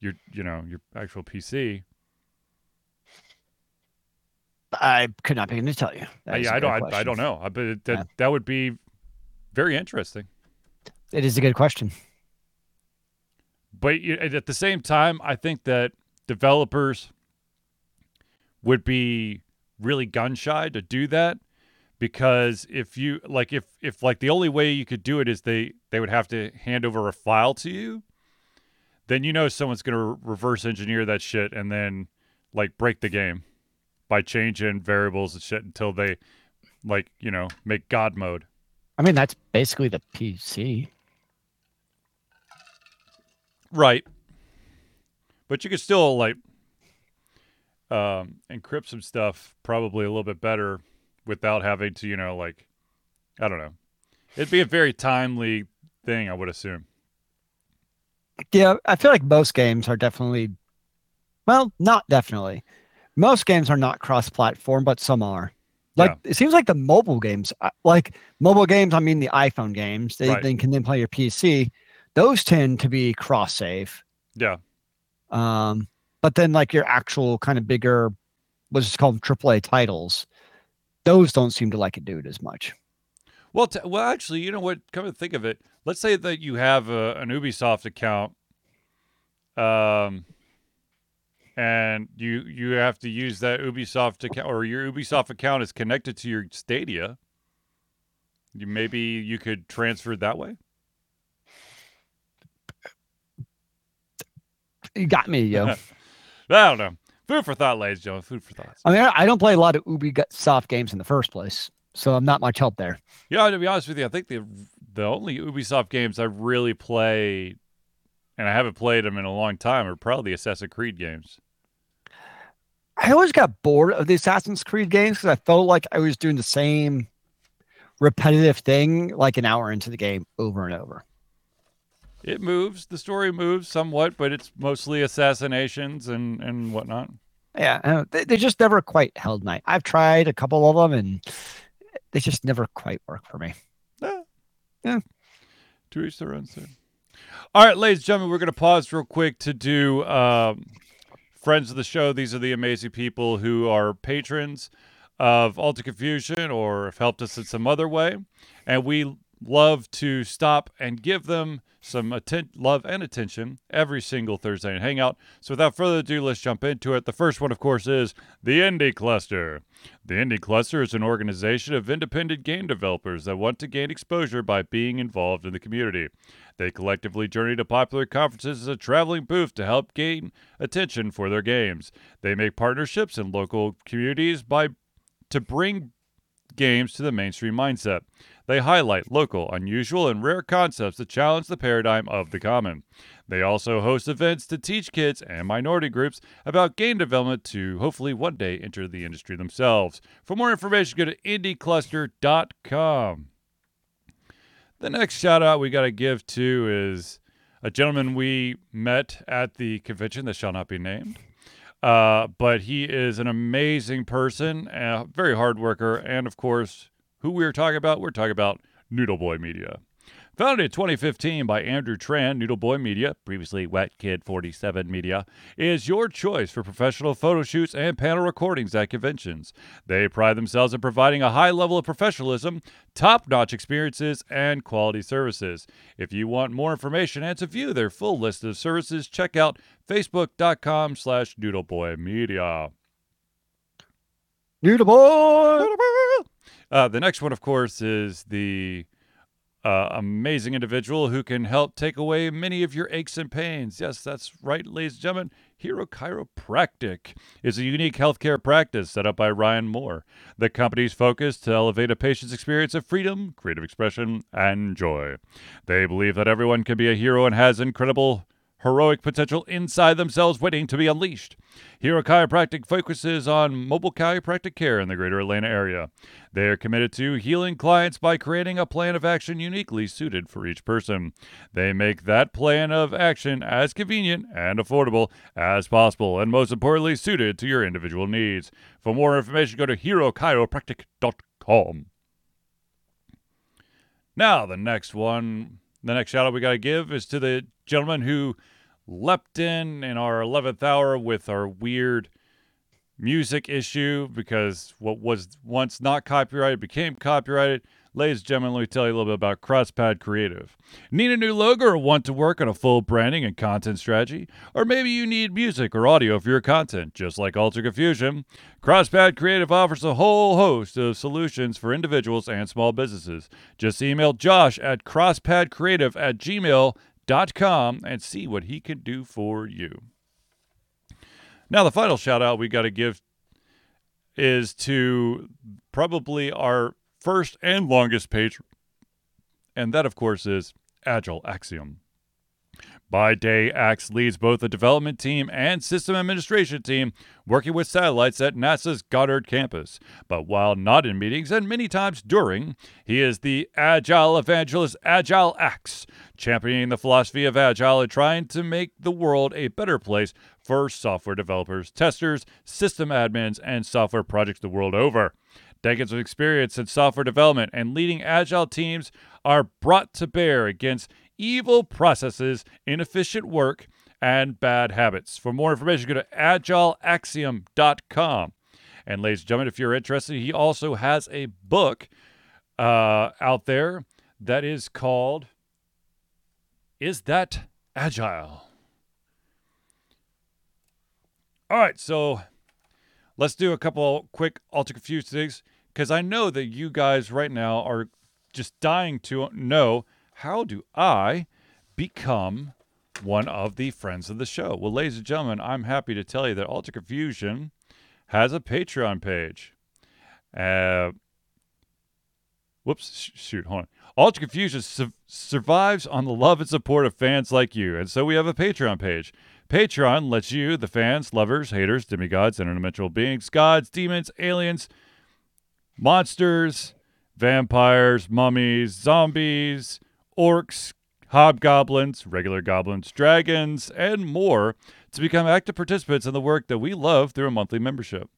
S1: your, you know, your actual PC.
S2: I could not begin to tell you. That
S1: Uh, yeah, I don't, I, I don't know, I- but that
S2: Yeah.
S1: that would be very interesting.
S2: It is a good question.
S1: But you, at the same time, I think that developers would be really gun shy to do that because if you like if if like the only way you could do it is they they would have to hand over a file to you then you know someone's going to reverse engineer that shit and then like break the game by changing variables and shit until they like you know make god mode
S2: I mean, that's basically the PC.
S1: Right. But you could still like um encrypt some stuff probably a little bit better without having to, you know, like I don't know. It'd be a very timely thing, I would assume.
S2: Yeah, I feel like most games are definitely, well, not definitely. Most games are not cross-platform, but some are. Like it seems like the mobile games, uh, like mobile games. I mean, the iPhone games, they,
S1: Right.
S2: they can then play your PC. Those tend to be cross-save.
S1: Yeah.
S2: Um, but then like your actual kind of bigger let's just call them AAA titles, those don't seem to like it do it as much.
S1: Well, t- well, actually, you know what? Come to think of it, let's say that you have a, an Ubisoft account, um, and you you have to use that Ubisoft account, or your Ubisoft account is connected to your Stadia. You maybe you could transfer it that way.
S2: You got me, yo. (laughs)
S1: I don't know. Food for thought, ladies and gentlemen. Food for thought.
S2: I mean, I I don't play a lot of Ubisoft games in the first place, so I'm not much help there.
S1: Yeah, to be honest with you, I think the the only Ubisoft games I really play, and I haven't played them in a long time, are probably the Assassin's Creed games.
S2: I always got bored of the Assassin's Creed games because I felt like I was doing the same repetitive thing like an hour into the game over and over.
S1: It moves, the story moves somewhat, but it's mostly assassinations and and whatnot.
S2: Yeah, they, they just never quite held my. I've tried a couple of them and they just never quite work for me.
S1: Yeah.
S2: Yeah.
S1: To each their own. Sir. All right, ladies and gentlemen, we're going to pause real quick to do um, friends of the show. These are the amazing people who are patrons of Ultra Confusion or have helped us in some other way. And we love to stop and give them some atten- love and attention every single Thursday and hangout. So without further ado, let's jump into it. The first one, of course, is the Indie Cluster. The Indie Cluster is an organization of independent game developers that want to gain exposure by being involved in the community. They collectively journey to popular conferences as a traveling booth to help gain attention for their games. They make partnerships in local communities by to bring games to the mainstream mindset. They highlight local, unusual, and rare concepts that challenge the paradigm of the common. They also host events to teach kids and minority groups about game development to hopefully one day enter the industry themselves. For more information, go to indiecluster.com. The next shout out we got to give to is a gentleman we met at the convention that shall not be named. Uh, but he is an amazing person, a very hard worker, and of course, who we're talking about? We're talking about Noodle Boy Media. Founded in 2015 by Andrew Tran, Noodle Boy Media, previously Wet Kid 47 Media, is your choice for professional photo shoots and panel recordings at conventions. They pride themselves in providing a high level of professionalism, top notch experiences, and quality services. If you want more information and to view their full list of services, check out facebook.com slash noodleboymedia.
S2: Noodle boy.
S1: Uh, the next one, of course, is the uh, amazing individual who can help take away many of your aches and pains. Yes, that's right, ladies and gentlemen. Hero Chiropractic is a unique healthcare practice set up by Ryan Moore. The company's focus to elevate a patient's experience of freedom, creative expression, and joy. They believe that everyone can be a hero and has incredible heroic potential inside themselves waiting to be unleashed. Hero Chiropractic focuses on mobile chiropractic care in the greater Atlanta area. They are committed to healing clients by creating a plan of action uniquely suited for each person. They make that plan of action as convenient and affordable as possible, and most importantly, suited to your individual needs. For more information, go to herochiropractic.com. Now, the next one, the next shout out we got to give is to the gentleman who leapt in in our 11th hour with our weird music issue because what was once not copyrighted became copyrighted. Ladies and gentlemen, let me tell you a little bit about CrossPad Creative. Need a new logo or want to work on a full branding and content strategy? Or maybe you need music or audio for your content, just like Ultra Confusion. CrossPad Creative offers a whole host of solutions for individuals and small businesses. Just email Josh at crosspadcreative at gmail.com and see what he can do for you. Now, the final shout out we got to give is to probably our first and longest page, and that, of course, is Agile Axiom. By day, Axe leads both the development team and system administration team working with satellites at NASA's Goddard campus. But while not in meetings and many times during, he is the Agile evangelist Agile Axe, championing the philosophy of Agile and trying to make the world a better place for software developers, testers, system admins, and software projects the world over. Decades of experience in software development and leading agile teams are brought to bear against evil processes, inefficient work, and bad habits. For more information, go to agileaxiom.com. And ladies and gentlemen, if you're interested, he also has a book uh, out there that is called Is That Agile? All right, so let's do a couple quick Ultra Confused things because I know that you guys right now are just dying to know how do I become one of the friends of the show. Well, ladies and gentlemen, I'm happy to tell you that Ultra Confusion has a Patreon page. Uh, whoops, sh- shoot, hold on. Ultra Confusion su- survives on the love and support of fans like you, and so we have a Patreon page. Patreon lets you, the fans, lovers, haters, demigods, interdimensional beings, gods, demons, aliens, monsters, vampires, mummies, zombies, orcs, hobgoblins, regular goblins, dragons, and more to become active participants in the work that we love through a monthly membership.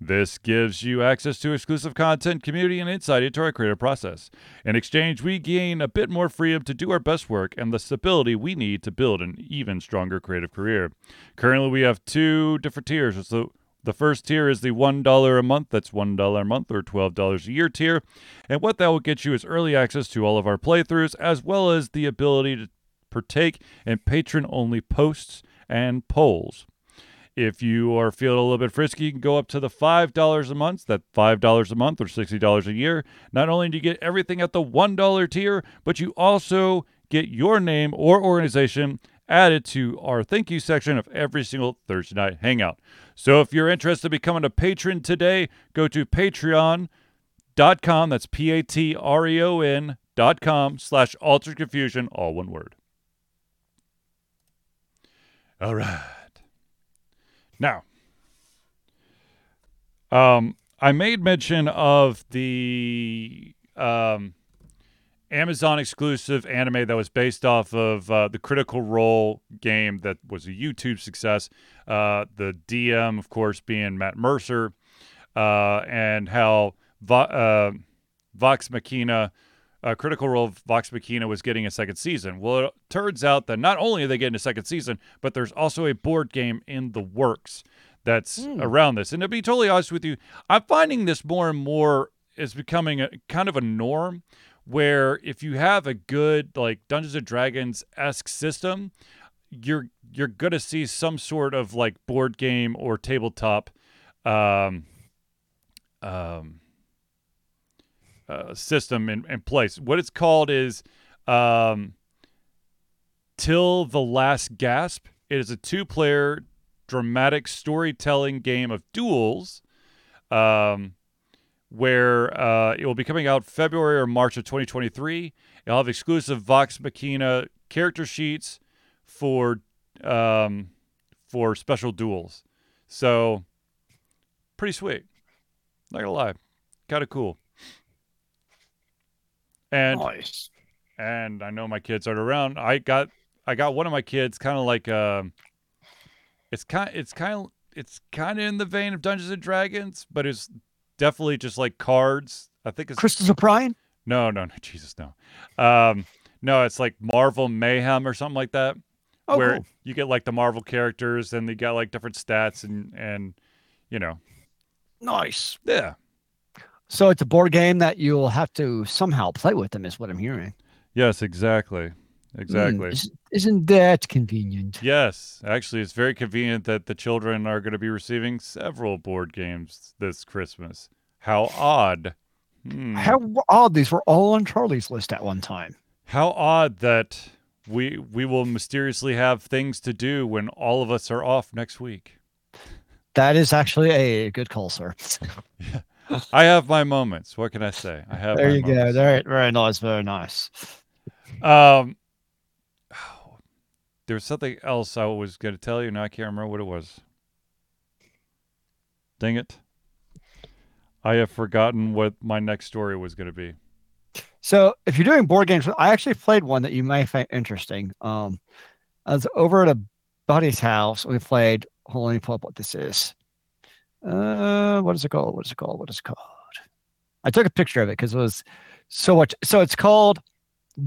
S1: This gives you access to exclusive content, community, and insight into our creative process. In exchange, we gain a bit more freedom to do our best work and the stability we need to build an even stronger creative career. Currently, we have two different tiers. So the first tier is the $1 a month, that's $1 a month or $12 a year tier. And what that will get you is early access to all of our playthroughs, as well as the ability to partake in patron only posts and polls. If you are feeling a little bit frisky, you can go up to the $5 a month. That $5 a month or $60 a year. Not only do you get everything at the $1 tier, but you also get your name or organization added to our thank you section of every single Thursday night hangout. So if you're interested in becoming a patron today, go to patreon.com. That's P A T R E O N dot com slash ultra confusion, all one word. All right. Now, um, I made mention of the um, Amazon exclusive anime that was based off of uh, the Critical Role game that was a YouTube success. Uh, the DM, of course, being Matt Mercer, uh, and how Vo- uh, Vox Machina, uh, Critical Role of Vox Machina was getting a second season. Well, it turns out that not only are they getting a second season, but there's also a board game in the works that's
S2: Hmm.
S1: around this. And to be totally honest with you, I'm finding this more and more is becoming a kind of a norm where if you have a good like Dungeons and Dragons esque system, you're you're gonna see some sort of like board game or tabletop um, um, uh, system in, in place. What it's called is um, Till the Last Gasp. It is a two player dramatic storytelling game of duels. Um, where uh, it will be coming out February or March of 2023. It'll have exclusive Vox Machina character sheets for um, for special duels. So pretty sweet. Not gonna lie, kind of cool. And
S2: Nice.
S1: and I know my kids aren't around. I got I got one of my kids kind of like um it's kind it's kind of it's kind of in the vein of Dungeons and Dragons, but it's definitely just like cards. I think it's
S2: Crystals O'Brien?
S1: no, no, no, (laughs) Jesus, no. Um, no, it's like Marvel Mayhem or something like that,
S2: Oh,
S1: where
S2: cool.
S1: you get like the Marvel characters and they got like different stats and and you know,
S2: Nice.
S1: yeah,
S2: So it's a board game that you'll have to somehow play with them, is what I'm hearing.
S1: yes, exactly,
S2: Hmm,
S1: exactly.
S2: is- isn't that convenient?
S1: Yes, actually, it's very convenient that the children are going to be receiving several board games this Christmas. How odd. Hmm.
S2: How odd these were all on Charlie's list at one time.
S1: How odd that we we will mysteriously have things to do when all of us are off next week.
S2: That is actually a good call, sir. (laughs)
S1: I have my moments. What can I say? I have.
S2: There you go.
S1: moments.
S2: Very, very nice. Very nice.
S1: Um, (sighs) there was something else I was going to tell you. Now I can't remember what it was. Dang it! I have forgotten what my next story was going to be.
S2: So if you're doing board games, I actually played one that you may find interesting. Um, I was over at a buddy's house. We played. Hold on, let me pull up what this is. Uh, what is it called? What is it called? What is it called? I took a picture of it because it was so much. So it's called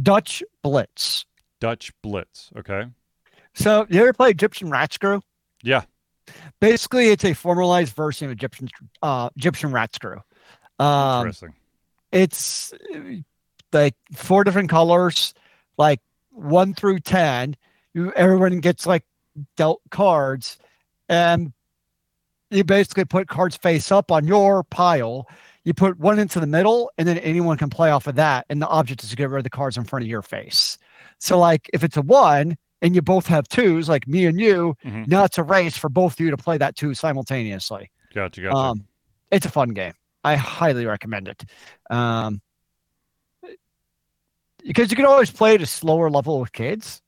S2: Dutch Blitz.
S1: Dutch Blitz. Okay.
S2: So you ever play Egyptian Rat Screw?
S1: Yeah.
S2: Basically, it's a formalized version of Egyptian uh, Egyptian rat screw. Um,
S1: Interesting.
S2: it's like four different colors, like one through ten. You everyone gets like dealt cards, and you basically put cards face up on your pile. You put one into the middle, and then anyone can play off of that. And the object is to get rid of the cards in front of your face. So, like, if it's a one and you both have twos, like me and you,
S1: Mhm.
S2: now it's a race for both of you to play that two simultaneously.
S1: Gotcha. Gotcha.
S2: Um, it's a fun game. I highly recommend it. Um, because you can always play at a slower level with kids.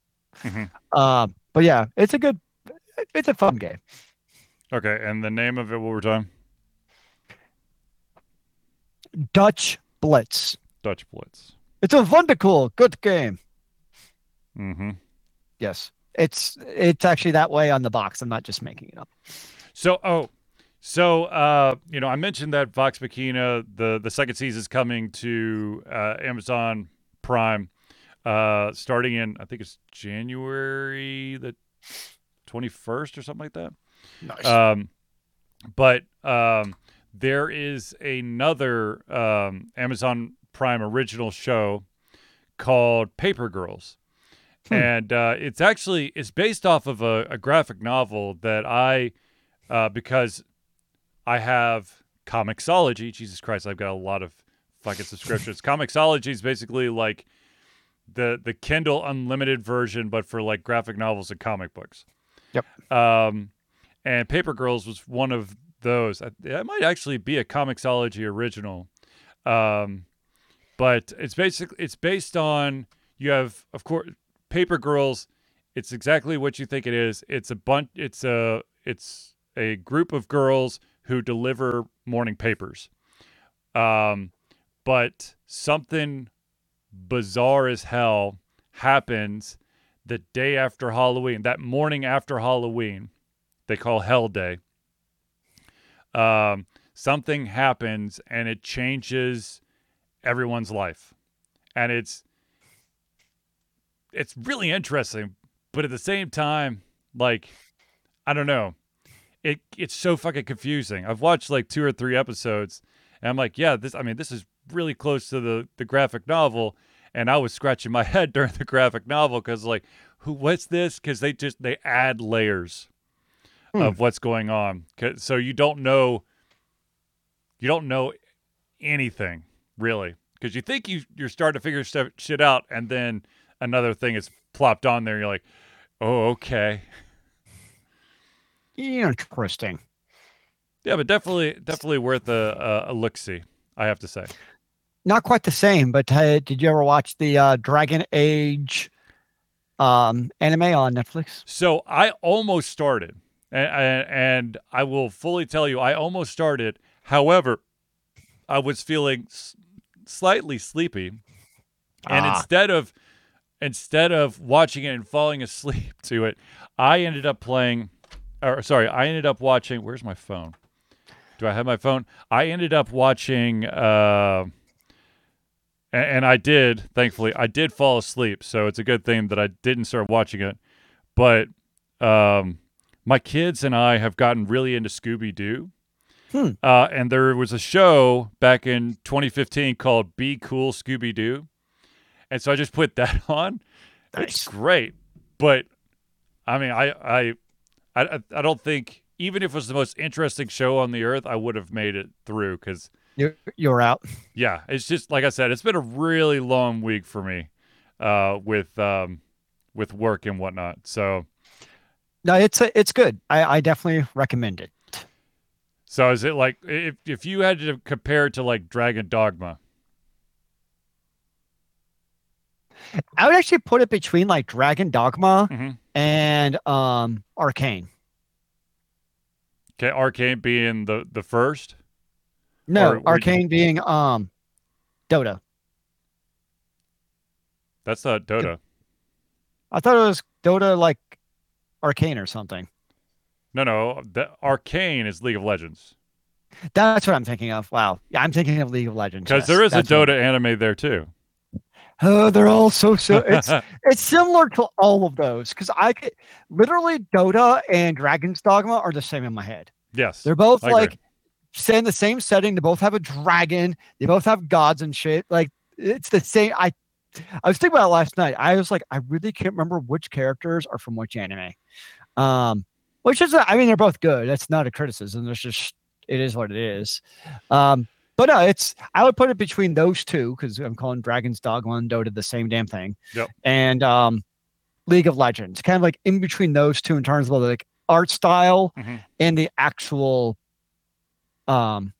S1: Mhm.
S2: Um, but yeah, it's a good, it's a fun game.
S1: Okay. And the name of it one more time?
S2: Dutch Blitz.
S1: Dutch Blitz.
S2: It's a wonderful, good game.
S1: Mm-hmm.
S2: Yes, it's it's actually that way on the box. I'm not just making it up.
S1: So, oh, so uh, you know, I mentioned that Vox Machina, the the second season is coming to uh, Amazon Prime, uh, starting in I think it's January the twenty first or something like that.
S2: Nice.
S1: Um, but um, there is another um, Amazon Prime original show called Paper Girls,
S2: Hmm.
S1: and uh, it's actually it's based off of a, a graphic novel that I uh, because I have Comixology. Jesus Christ, I've got a lot of fucking subscriptions. (laughs) Comixology is basically like the the Kindle Unlimited version, but for like graphic novels and comic books.
S2: Yep.
S1: Um, and Paper Girls was one of those. It might actually be a Comixology original, um, but it's basically it's based on you have of course Paper Girls. It's exactly what you think it is. It's a bunch. It's a it's a group of girls who deliver morning papers. Um, but something bizarre as hell happens the day after Halloween, that morning after Halloween, they call Hell Day. Um, something happens and it changes everyone's life, and it's it's really interesting, but at the same time, like I don't know, it it's so fucking confusing. I've watched like two or three episodes, and I'm like, yeah, this. I mean, this is really close to the the graphic novel, and I was scratching my (laughs) head during the graphic novel because like, who, what's this? Because they just they add layers
S2: Hmm.
S1: of what's going on. so you don't know, you don't know anything really, because you think you you're starting to figure stuff shit out, and then another thing is plopped on there. And you're like, oh, okay.
S2: Interesting.
S1: Yeah, but definitely, definitely worth a, a, a look see. I have to say.
S2: Not quite the same, but uh, did you ever watch the uh, Dragon Age um, anime on Netflix?
S1: So I almost started, and, and and I will fully tell you, I almost started. However, I was feeling s- slightly sleepy, and
S2: Ah.
S1: instead of instead of watching it and falling asleep (laughs) to it, I ended up playing. Or sorry, I ended up watching. Where's my phone? Do I have my phone? I ended up watching. Uh, a- and I did, thankfully, I did fall asleep. So it's a good thing that I didn't start watching it. But um, my kids and I have gotten really into Scooby Doo.
S2: Hmm.
S1: Uh, and there was a show back in 2015 called Be Cool Scooby Doo. And so I just put (laughs) that on. It's great. But I mean, I, I, I, I don't think, even if it was the most interesting show on the earth, I would have made it through because
S2: You you're out. (laughs)
S1: yeah, it's just like I said, it's been a really long week for me, uh, with um, with work and whatnot. So,
S2: No, it's a, it's good. I, I definitely recommend it.
S1: so is it like if if you had to compare it to like Dragon Dogma?
S2: I would actually put it between like Dragon Dogma
S1: Mhm.
S2: and um Arcane.
S1: Okay, Arcane being the the first.
S2: No,
S1: Or- or you-
S2: Arcane being um Dota.
S1: That's not Dota.
S2: I thought it was Dota like Arcane or something.
S1: No, no, the Arcane is League of Legends
S2: That's what I'm thinking of. Wow. Yeah, I'm thinking of League of Legends.
S1: because
S2: yes.
S1: there is a
S2: That's what-
S1: Dota anime there too.
S2: Oh, they're all so so. It's (laughs) it's similar to all of those because I could literally Dota and Dragon's Dogma are the same in my head.
S1: yes.
S2: They're both
S1: I agree.
S2: like set in the same setting. They both have a dragon. They both have gods and shit. Like it's the same. I I was thinking about it last night. I was like, I really can't remember which characters are from which anime. Um, which is, I mean, they're both good. That's not a criticism. It's just it is what it is. Um, but no, it's I would put it between those two because I'm calling Dragon's Dogma and Dota the same damn thing.
S1: Yep.
S2: And um, League of Legends, kind of like in between those two in terms of like art style
S1: Mhm.
S2: and the actual um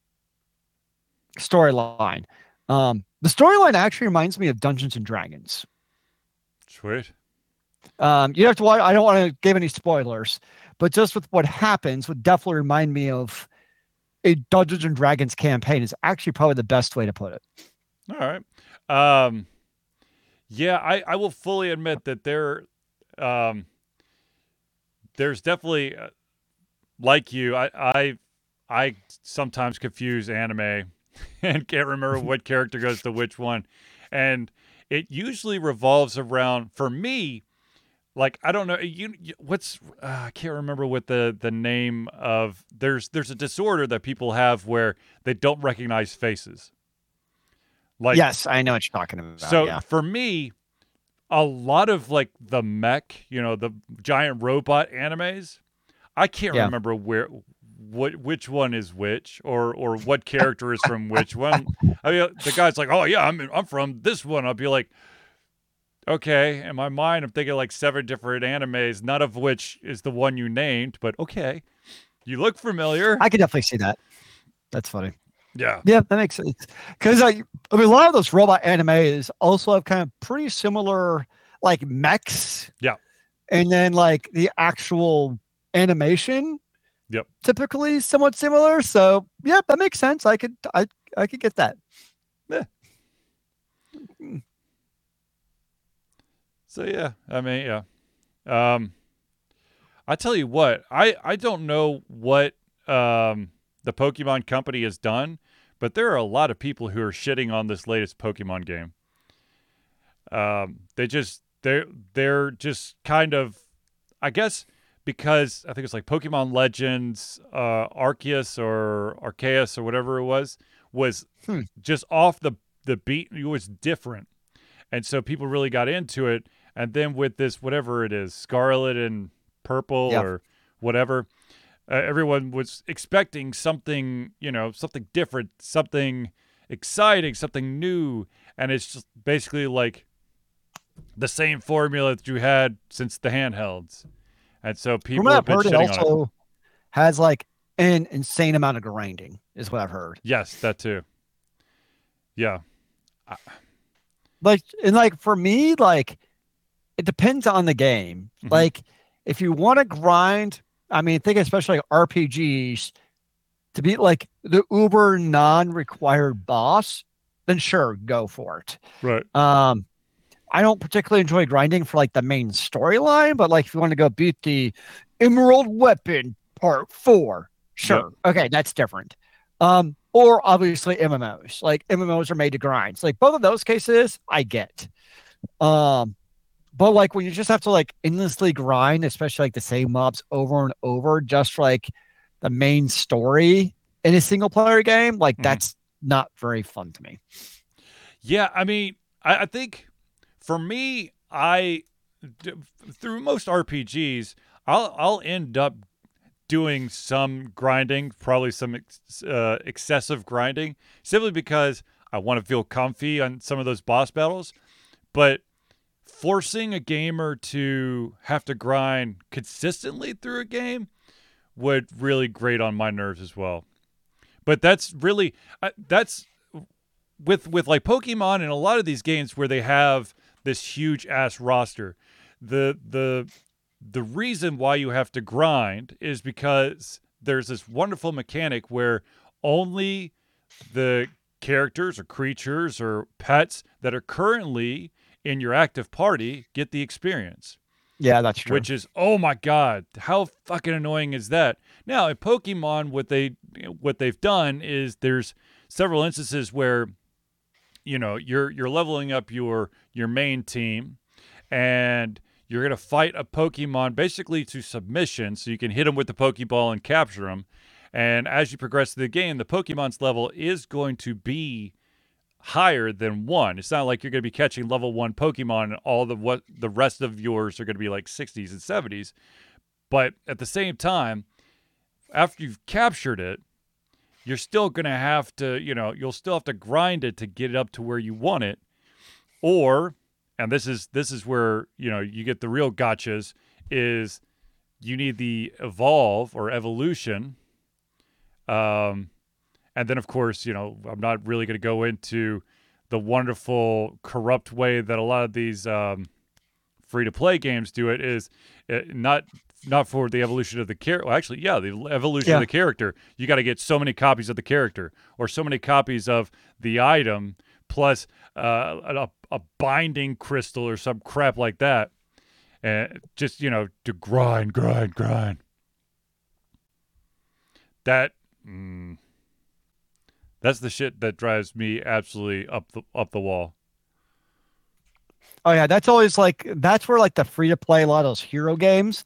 S2: storyline. Um, the storyline actually reminds me of Dungeons and Dragons.
S1: Sweet.
S2: Um, you have to watch. I don't want to give any spoilers, but just with what happens would definitely remind me of a Dungeons and Dragons campaign. Is actually probably the best way to put it.
S1: All right. Um, yeah, I, I will fully admit that there, um, there's definitely, uh, like you, I, I, I sometimes confuse anime (laughs) and can't remember what character goes to which one, and it usually revolves around for me. Like I don't know you, you what's uh, I can't remember what the the name of there's there's a disorder that people have where they don't recognize faces. Like
S2: yes, I know what you're talking about.
S1: so
S2: yeah.
S1: for me, a lot of like the mech, you know, the giant robot animes, I can't
S2: Yeah.
S1: remember where what which one is which or or what character is from which one. I mean, the guy's like, "Oh yeah, I'm I'm from this one." I'll be like, "Okay." In my mind, I'm thinking like seven different animes, none of which is the one you named, but okay. You look familiar.
S2: I could definitely see that. That's funny.
S1: yeah.
S2: Yeah, that makes sense. Because I, I mean, a lot of those robot animes also have kind of pretty similar like mechs.
S1: Yeah.
S2: And then like the actual animation.
S1: Yep.
S2: Typically somewhat similar. So yeah, that makes sense. I could I I could get that. Yeah.
S1: So yeah, I mean, yeah. Um, I tell you what, I I don't know what um the Pokemon Company has done, but there are a lot of people who are shitting on this latest Pokemon game. Um, they just they're they're just kind of, I guess, because I think it's like Pokemon Legends, uh, Arceus or Arceus or whatever it was, was
S2: Hmm.
S1: just off the the beat. It was different, and so people really got into it. And then with this, whatever it is, Scarlet and Purple
S2: Yeah.
S1: or whatever, uh, everyone was expecting something, you know, something different, something exciting, something new, and it's just basically like the same formula that you had since the handhelds. And so people have been
S2: heard, it
S1: on it.
S2: also has like an insane amount of grinding, is what I've heard.
S1: Yes, that too. Yeah.
S2: like and like for me like it depends on the game
S1: Mhm.
S2: like if you want to grind i mean think especially like rpgs to be like the uber non-required boss then sure go for it
S1: Right.
S2: um i don't particularly enjoy grinding for like the main storyline but like if you want to go beat the emerald weapon part four sure. Okay that's different. Um or obviously mmos like mmos are made to grind. So like both of those cases i get. Um but like when you just have to like endlessly grind especially like the same mobs over and over just like the main story in a single player game like
S1: Mhm.
S2: that's not very fun to me.
S1: Yeah, I mean, I, I think for me, I through most RPGs, I'll I'll end up doing some grinding, probably some ex- uh, excessive grinding, simply because I want to feel comfy on some of those boss battles. But forcing a gamer to have to grind consistently through a game would really grate on my nerves as well. But that's really uh, that's with with like Pokemon and a lot of these games where they have this huge ass roster, the the the reason why you have to grind is because there's this wonderful mechanic where only the characters or creatures or pets that are currently in your active party get the experience.
S2: Yeah that's true.
S1: Which is oh my god how fucking annoying is that? Now in pokemon what they what they've done is there's several instances where you know you're you're leveling up your your main team, and you're gonna fight a Pokemon basically to submission, so you can hit them with the Pokeball and capture them. And as you progress through the game, the Pokemon's level is going to be higher than one. It's not like you're going to be catching level one Pokemon and all the what the rest of yours are going to be like 60s and 70s. But at the same time, after you've captured it, you're still going to have to, you know, you'll still have to grind it to get it up to where you want it. Or, and this is this is where, you know, you get the real gotchas is you need the evolve or evolution. Um and then, of course, you know, I'm not really going to go into the wonderful, corrupt way that a lot of these um, free to play games do it. Is uh, not not for the evolution of the character. Well, actually, yeah, the evolution yeah. of the character. You got to get so many copies of the character or so many copies of the item plus uh, a, a binding crystal or some crap like that. And just you know to grind, grind, grind. That. Mm, that's the shit that drives me absolutely up the up the wall.
S2: Oh yeah, that's always like that's where like the free to play a lot of those hero games,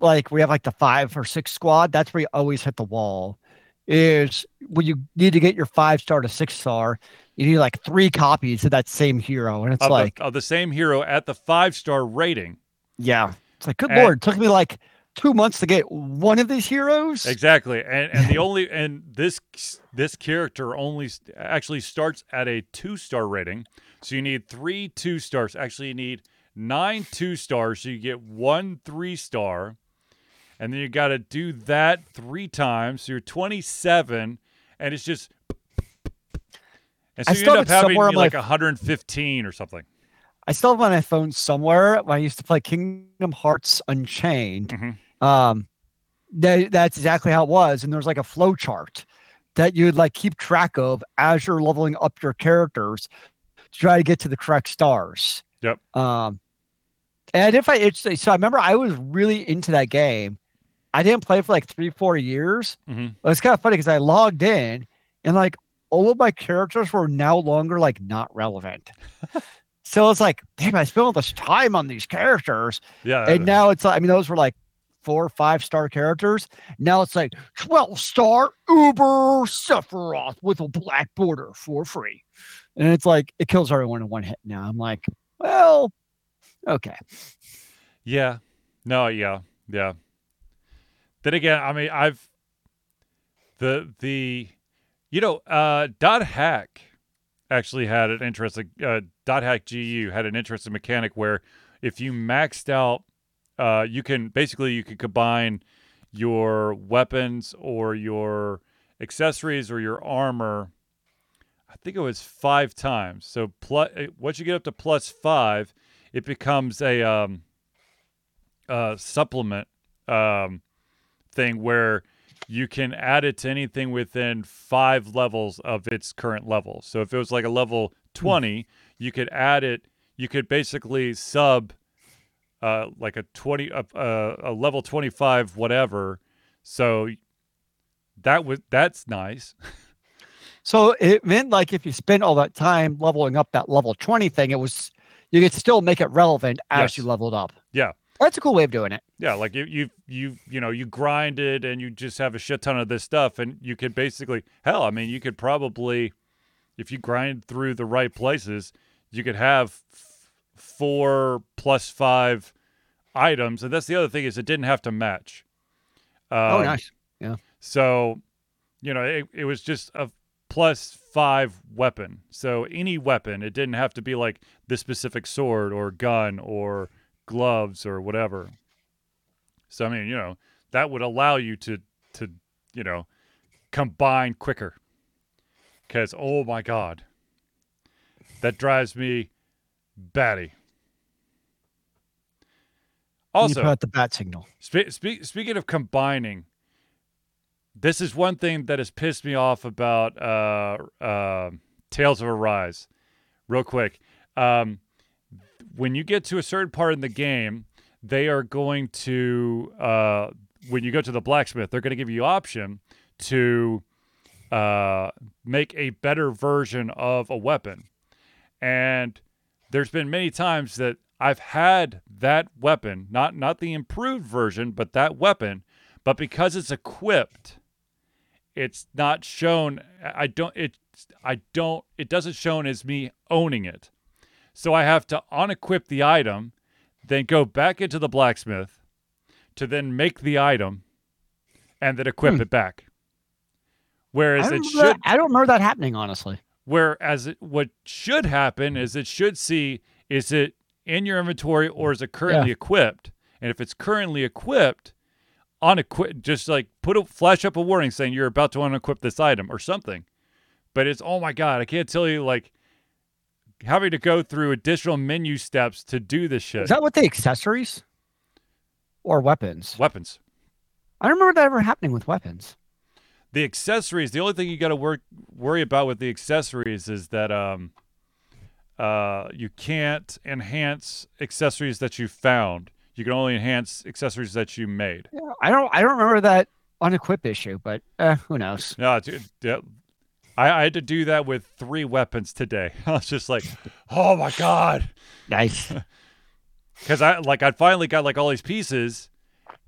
S2: like we have like the five or six squad. That's where you always hit the wall. Is when you need to get your five star to six star, you need like three copies of that same hero, and it's
S1: of
S2: like
S1: the, of the same hero at the five star rating.
S2: Yeah, it's like good and, lord, it took me like two months to get one of these heroes.
S1: Exactly, and and the (laughs) only and this this character only actually starts at a two star rating, so you need three two stars. Actually, you need nine two stars, so you get one three star, and then you got to do that three times. So you're twenty seven, and it's just. And so I you end up having like 115 or something.
S2: I still have my phone somewhere. When I used to play Kingdom Hearts Unchained. Mm-hmm um, that, that's exactly how it was. And there's like a flow chart that you'd like keep track of as you're leveling up your characters to try to get to the correct stars.
S1: Yep.
S2: Um, and if I, it's, so I remember I was really into that game. I didn't play for like three, four years. Mm-hmm. It's kind of funny because I logged in and like all of my characters were now longer like not relevant. (laughs) so it's like, damn, I spent all this time on these characters.
S1: Yeah.
S2: And now it's like, I mean, those were like four, or five star characters. Now it's like 12 star Uber Sephiroth with a black border for free. And it's like, it kills everyone in one hit now. I'm like, well, okay.
S1: Yeah. No, yeah. Yeah. Then again, I mean, I've, the, the, you know, uh, Dot Hack actually had an interesting, uh, Dot Hack GU had an interesting mechanic where if you maxed out uh, you can basically you can combine your weapons or your accessories or your armor. I think it was five times. So plus, eh, once you get up to plus five, it becomes a um, uh, supplement um, thing where you can add it to anything within five levels of its current level. So if it was like a level hmm. 20, you could add it, you could basically sub uh, like a 20 uh, a level 25 whatever so that was that's nice (laughs)
S2: so it meant like if you spend all that time leveling up that level 20 thing it was you could still make it relevant as yes. you leveled up
S1: yeah
S2: that's a cool way of doing it
S1: yeah like you you you you know you grinded and you just have a shit ton of this stuff and you could basically hell i mean you could probably if you grind through the right places you could have four plus five items, and that's the other thing is it didn't have to match.
S2: Oh, um, oh, nice. Yeah.
S1: So, you know, it, it was just a plus five weapon. So any weapon, it didn't have to be like this specific sword or gun or gloves or whatever. So I mean, you know, that would allow you to to you know combine quicker. Because oh my god, that drives me batty. Also,
S2: you put out the bat signal.
S1: Spe- spe- speaking of combining, this is one thing that has pissed me off about uh, uh, Tales of Arise. Real quick, um, when you get to a certain part in the game, they are going to uh, when you go to the blacksmith, they're going to give you option to uh, make a better version of a weapon. And there's been many times that I've had that weapon, not not the improved version, but that weapon, but because it's equipped, it's not shown I don't it I don't it doesn't shown as me owning it. So I have to unequip the item, then go back into the blacksmith to then make the item and then equip
S2: Hmm.
S1: it back. Whereas it should
S2: that, I don't remember that happening, honestly.
S1: Whereas it, what should happen is it should see is it in your inventory or is it currently equipped? And if it's currently equipped, unequip just like put a flash up a warning saying you're about to unequip this item or something. But it's oh my god, I can't tell you like having to go through additional menu steps to do this shit.
S2: Is that with the accessories or weapons?
S1: Weapons.
S2: I don't remember that ever happening with weapons.
S1: the accessories the only thing you got to work worry about with the accessories is that um uh you can't enhance accessories that you found you can only enhance accessories that you made
S2: Yeah, I don't. I don't remember that unequip issue, but uh, who knows?
S1: yeah dude. I, I had to do that with three weapons today (laughs) i was just like oh my god
S2: Nice. (laughs)
S1: because i like i finally got like all these pieces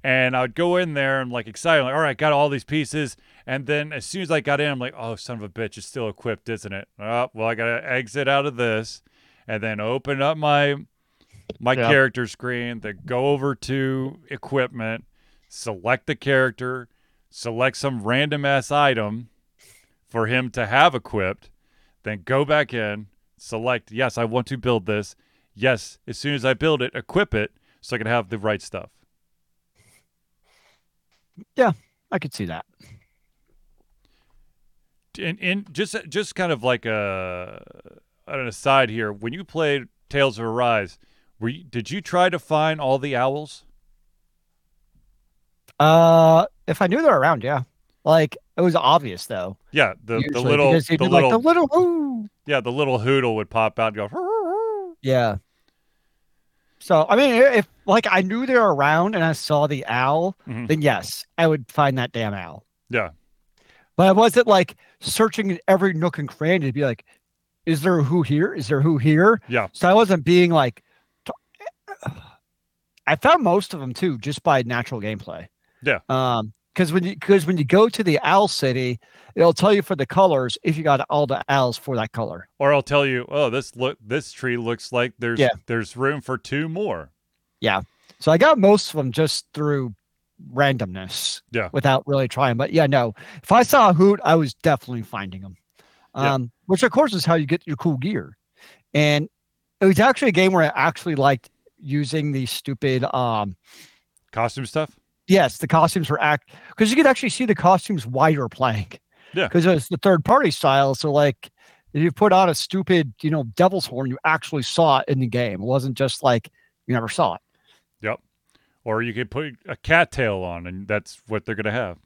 S1: and i would go in there and like excited like all right got all these pieces and then as soon as i got in i'm like oh son of a bitch it's still equipped isn't it oh well i gotta exit out of this and then open up my my
S2: Yeah.
S1: character screen then go over to equipment select the character select some random ass item for him to have equipped then go back in select yes i want to build this yes, as soon as I build it, equip it so I can have the right stuff.
S2: Yeah, I could see that.
S1: And, and just just kind of like a an aside here, when you played Tales of Arise, were you, did you try to find all the owls?
S2: Uh, if I knew they're around, yeah. Like it was obvious though.
S1: Yeah, the, the little the little
S2: like the little ooh.
S1: yeah the little hoodle would pop out and go.
S2: Yeah. So I mean, if like I knew they were around and I saw the owl,
S1: Mhm.
S2: then yes, I would find that damn owl.
S1: Yeah,
S2: But I wasn't like searching in every nook and cranny to be like, is there a who here? Is there a who here?
S1: Yeah.
S2: So I wasn't being like, t- (sighs) I found most of them too just by natural gameplay.
S1: Yeah.
S2: Um, because when you because when you go to the owl city, it'll tell you for the colors if you got all the owls for that color.
S1: or I'll tell you, oh, this look this tree looks like there's
S2: Yeah.
S1: there's room for two more. Yeah.
S2: So I got most of them just through randomness.
S1: Yeah.
S2: Without really trying. But yeah, no. If I saw a hoot, I was definitely finding them.
S1: Yeah.
S2: Um, which of course is how you get your cool gear. And it was actually a game where I actually liked using the stupid um
S1: Costume stuff.
S2: Yes, the costumes were act because you could actually see the costumes while you're playing.
S1: Yeah.
S2: Because it was the third party style. So like if you put on a stupid, you know, devil's horn, you actually saw it in the game. It wasn't just like you never saw it. Yep.
S1: Or you could put a cattail on, and that's what they're gonna have.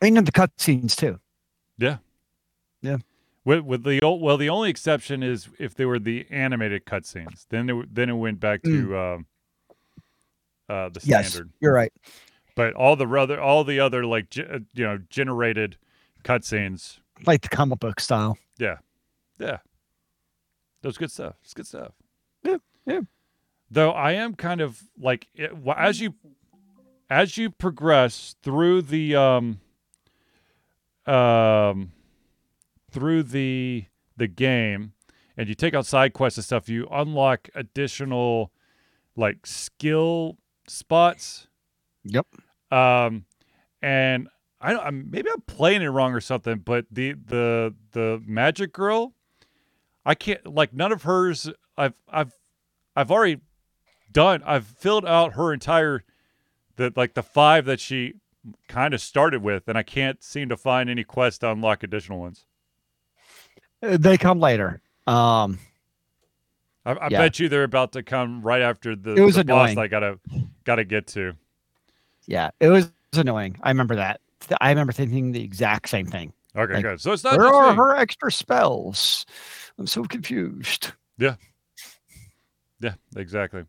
S2: And in the cutscenes too. Yeah. Yeah.
S1: With, with the old, well, the only exception is if they were the animated cutscenes. Then it, then it went back to um, uh, the
S2: Mm. Yes.
S1: standard.
S2: You're right.
S1: But all the other all the other like ge- uh, you know generated cutscenes,
S2: Like the comic book style.
S1: yeah, that was good stuff. It's good stuff.
S2: Yeah, yeah.
S1: Though I am kind of like it, as you as you progress through the um um through the the game and you take out side quests and stuff you unlock additional like skill spots
S2: Yep.
S1: um and i don't I'm, maybe i'm playing it wrong or something but the the the magic girl i can't like none of hers i've i've i've already done i've filled out her entire the like the five that she kind of started with and i can't seem to find any quest to unlock additional ones
S2: They come later. Um,
S1: i, I
S2: Yeah.
S1: bet you they're about to come right after the,
S2: It was
S1: the boss i gotta gotta get to
S2: yeah, it was annoying. I remember that. I remember thinking the exact same thing.
S1: okay
S2: Like,
S1: good so it's not
S2: Where are her extra spells? I'm so confused.
S1: Yeah. Yeah, exactly.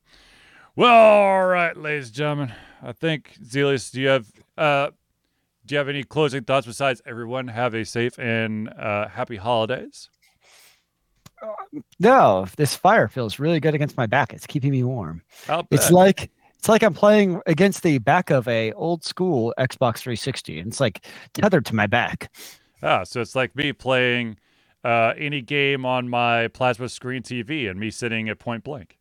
S1: Well, all right, ladies and gentlemen. I think Zelius, do you have uh do you have any closing thoughts besides everyone have a safe and uh happy holidays?
S2: No, this fire feels really good against my back. It's keeping me warm. It's like it's like I'm playing against the back of a old school Xbox 360, and it's like tethered to my back.
S1: Ah, so it's like me playing uh, any game on my plasma screen TV and me sitting at point blank.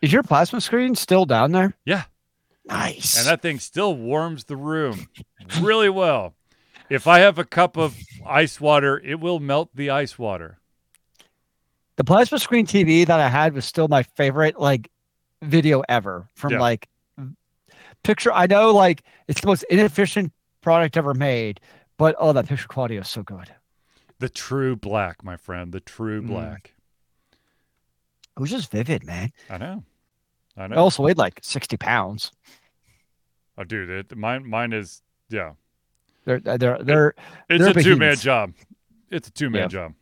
S2: Is your plasma screen still down there?
S1: Yeah.
S2: Nice.
S1: And that thing still warms the room really well. If I have a cup of ice water, it will melt the ice water.
S2: The plasma screen TV that I had was still my favorite like video ever from
S1: Yeah.
S2: like picture. I know like it's the most inefficient product ever made, but oh, that picture quality is so good.
S1: The true black, my friend. The true
S2: Mm.
S1: black.
S2: It was just vivid, man.
S1: I know. I
S2: It
S1: know.
S2: also weighed like 60 pounds.
S1: Oh, dude, it, mine, mine is, yeah.
S2: They're they're they're.
S1: It's
S2: They're
S1: a two man job. It's a two man
S2: Yeah.
S1: job.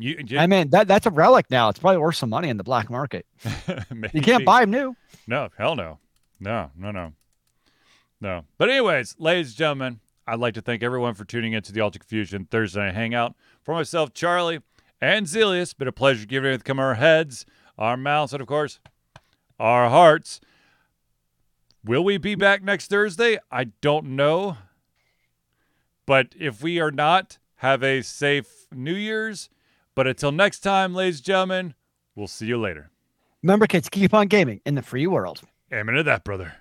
S1: You, you
S2: I mean that that's a relic now. It's probably worth some money in the black market. (laughs) You can't buy them new.
S1: No, hell no. No, no, no. No. But anyways, ladies and gentlemen, I'd like to thank everyone for tuning into the Ultra Confusion Thursday Night Hangout. For myself, Charlie, and Zelius, been a pleasure giving it to come our heads, our mouths, and of course, our hearts. Will we be back next Thursday? I don't know. But if we are not, have a safe New Year's. But until next time, ladies and gentlemen, we'll see you later.
S2: Remember, kids, keep on gaming in the free world.
S1: Amen to that, brother.